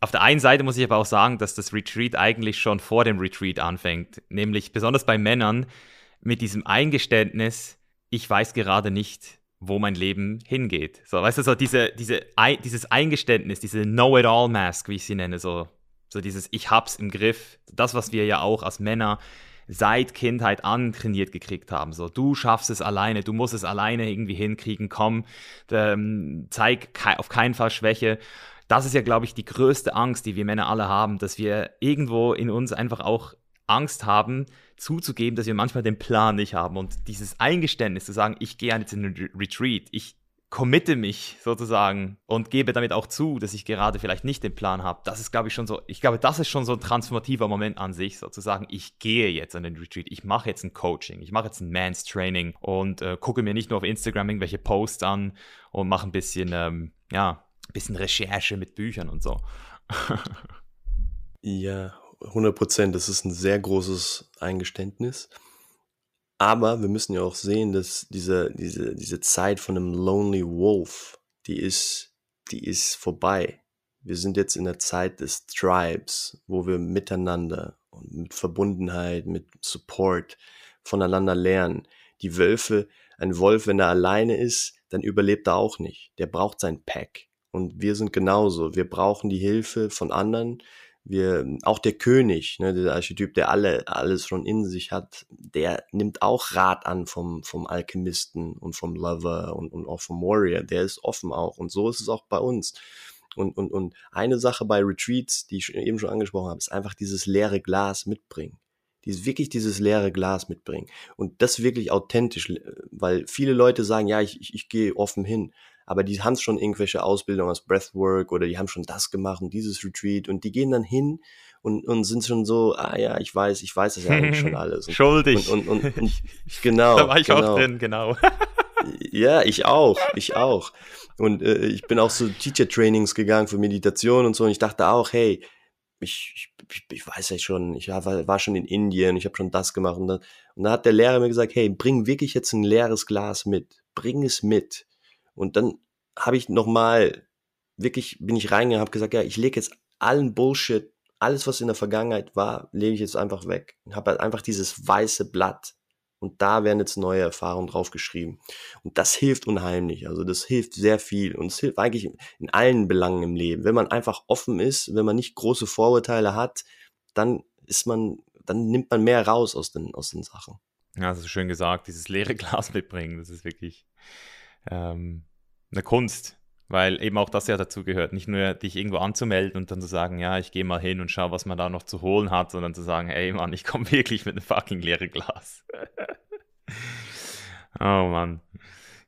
Auf der einen Seite muss ich aber auch sagen, dass das Retreat eigentlich schon vor dem Retreat anfängt, nämlich besonders bei Männern mit diesem Eingeständnis, ich weiß gerade nicht, wo mein Leben hingeht. So, weißt du, so diese, diese, dieses Eingeständnis, diese Know-it-all-Mask, wie ich sie nenne, so, so dieses Ich hab's im Griff, das, was wir ja auch als Männer seit Kindheit an trainiert gekriegt haben. So, du schaffst es alleine, du musst es alleine irgendwie hinkriegen, komm, ähm, zeig auf keinen Fall Schwäche. Das ist ja, glaube ich, die größte Angst, die wir Männer alle haben, dass wir irgendwo in uns einfach auch Angst haben, zuzugeben, dass wir manchmal den Plan nicht haben. Und dieses Eingeständnis zu sagen, ich gehe jetzt in einen Retreat, ich committe mich sozusagen und gebe damit auch zu, dass ich gerade vielleicht nicht den Plan habe. Das ist, glaube ich, schon so, ich glaube, das ist schon so ein transformativer Moment an sich, sozusagen, ich gehe jetzt an den Retreat, ich mache jetzt ein Coaching, ich mache jetzt ein Mans Training und äh, gucke mir nicht nur auf Instagram irgendwelche Posts an und mache ein bisschen, ähm, ja, ein bisschen Recherche mit Büchern und so. ja, 100 Prozent. Das ist ein sehr großes Eingeständnis. Aber wir müssen ja auch sehen, dass diese, diese, diese Zeit von einem Lonely Wolf, die ist, die ist vorbei. Wir sind jetzt in der Zeit des Tribes, wo wir miteinander und mit Verbundenheit, mit Support voneinander lernen. Die Wölfe, ein Wolf, wenn er alleine ist, dann überlebt er auch nicht. Der braucht sein Pack. Und wir sind genauso. Wir brauchen die Hilfe von anderen wir, auch der König, ne, der Archetyp, der alle, alles schon in sich hat, der nimmt auch Rat an vom, vom Alchemisten und vom Lover und, und auch vom Warrior. Der ist offen auch. Und so ist es auch bei uns. Und, und, und eine Sache bei Retreats, die ich eben schon angesprochen habe, ist einfach dieses leere Glas mitbringen. Dieses, wirklich dieses leere Glas mitbringen. Und das wirklich authentisch, weil viele Leute sagen, ja, ich, ich, ich gehe offen hin aber die haben schon irgendwelche Ausbildungen aus Breathwork oder die haben schon das gemacht und dieses Retreat und die gehen dann hin und, und sind schon so, ah ja, ich weiß, ich weiß das ja eigentlich schon alles. Und, Schuldig. Und, und, und, und genau. da war ich genau. auch drin, genau. ja, ich auch, ich auch. Und äh, ich bin auch so Teacher-Trainings gegangen für Meditation und so und ich dachte auch, hey, ich, ich, ich weiß ja schon, ich war, war schon in Indien, ich habe schon das gemacht und dann, und dann hat der Lehrer mir gesagt, hey, bring wirklich jetzt ein leeres Glas mit, bring es mit und dann habe ich nochmal, wirklich bin ich reingegangen, habe gesagt, ja, ich lege jetzt allen Bullshit, alles, was in der Vergangenheit war, lege ich jetzt einfach weg. Ich habe halt einfach dieses weiße Blatt und da werden jetzt neue Erfahrungen draufgeschrieben. Und das hilft unheimlich. Also das hilft sehr viel. Und es hilft eigentlich in allen Belangen im Leben. Wenn man einfach offen ist, wenn man nicht große Vorurteile hat, dann ist man, dann nimmt man mehr raus aus den, aus den Sachen. Ja, das ist schön gesagt. Dieses leere Glas mitbringen, das ist wirklich ähm, eine Kunst, weil eben auch das ja dazu gehört. Nicht nur dich irgendwo anzumelden und dann zu sagen, ja, ich gehe mal hin und schau, was man da noch zu holen hat, sondern zu sagen, ey Mann, ich komme wirklich mit einem fucking leeren Glas. oh Mann.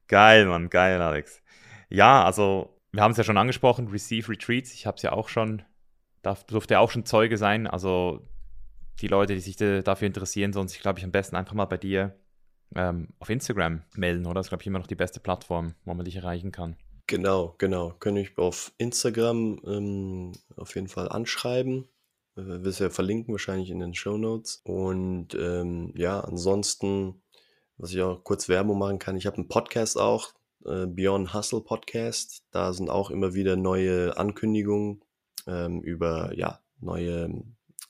Geil, Mann, geil, Alex. Ja, also wir haben es ja schon angesprochen, Receive Retreats. Ich habe es ja auch schon, darf, durfte ja auch schon Zeuge sein. Also die Leute, die sich dafür interessieren, sollen sich, glaube ich, am besten einfach mal bei dir ähm, auf Instagram melden, oder? Das ist, glaube ich, immer noch die beste Plattform, wo man dich erreichen kann. Genau, genau. Können ich auf Instagram ähm, auf jeden Fall anschreiben. Wir es ja verlinken, wahrscheinlich in den Show Notes. Und ähm, ja, ansonsten, was ich auch kurz Werbung machen kann, ich habe einen Podcast auch, äh, Beyond Hustle Podcast. Da sind auch immer wieder neue Ankündigungen ähm, über ja, neue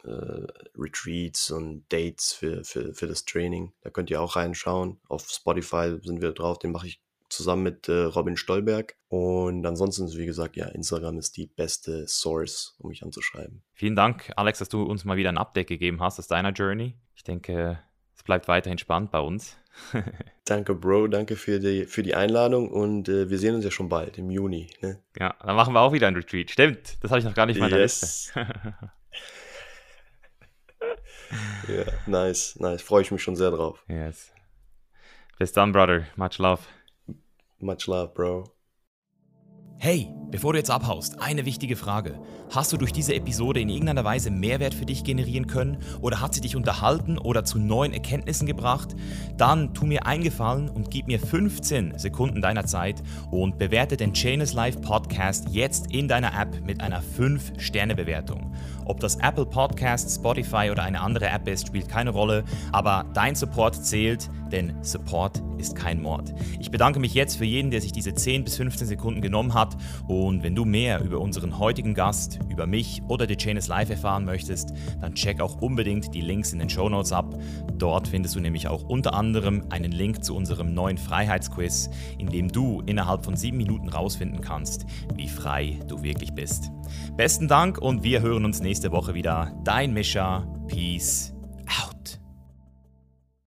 äh, Retreats und Dates für, für, für das Training. Da könnt ihr auch reinschauen. Auf Spotify sind wir drauf, den mache ich zusammen mit äh, Robin Stolberg. Und ansonsten, wie gesagt, ja, Instagram ist die beste Source, um mich anzuschreiben. Vielen Dank, Alex, dass du uns mal wieder ein Update gegeben hast aus deiner Journey. Ich denke, es bleibt weiterhin spannend bei uns. danke, Bro, danke für die, für die Einladung und äh, wir sehen uns ja schon bald im Juni. Ne? Ja, dann machen wir auch wieder ein Retreat. Stimmt, das habe ich noch gar nicht mal in der yes. Liste. Ja, nice, nice. Freue ich mich schon sehr drauf. Yes. Bis dann, Brother. Much love. Much love, Bro. Hey, Bevor du jetzt abhaust, eine wichtige Frage. Hast du durch diese Episode in irgendeiner Weise Mehrwert für dich generieren können oder hat sie dich unterhalten oder zu neuen Erkenntnissen gebracht? Dann tu mir eingefallen und gib mir 15 Sekunden deiner Zeit und bewerte den Chainless Life Podcast jetzt in deiner App mit einer 5-Sterne-Bewertung. Ob das Apple Podcast, Spotify oder eine andere App ist, spielt keine Rolle, aber dein Support zählt, denn Support ist kein Mord. Ich bedanke mich jetzt für jeden, der sich diese 10 bis 15 Sekunden genommen hat und wenn du mehr über unseren heutigen Gast, über mich oder The Chain is Live erfahren möchtest, dann check auch unbedingt die Links in den Show Notes ab. Dort findest du nämlich auch unter anderem einen Link zu unserem neuen Freiheitsquiz, in dem du innerhalb von 7 Minuten rausfinden kannst, wie frei du wirklich bist. Besten Dank und wir hören uns nächste Woche wieder. Dein Mischa. Peace out.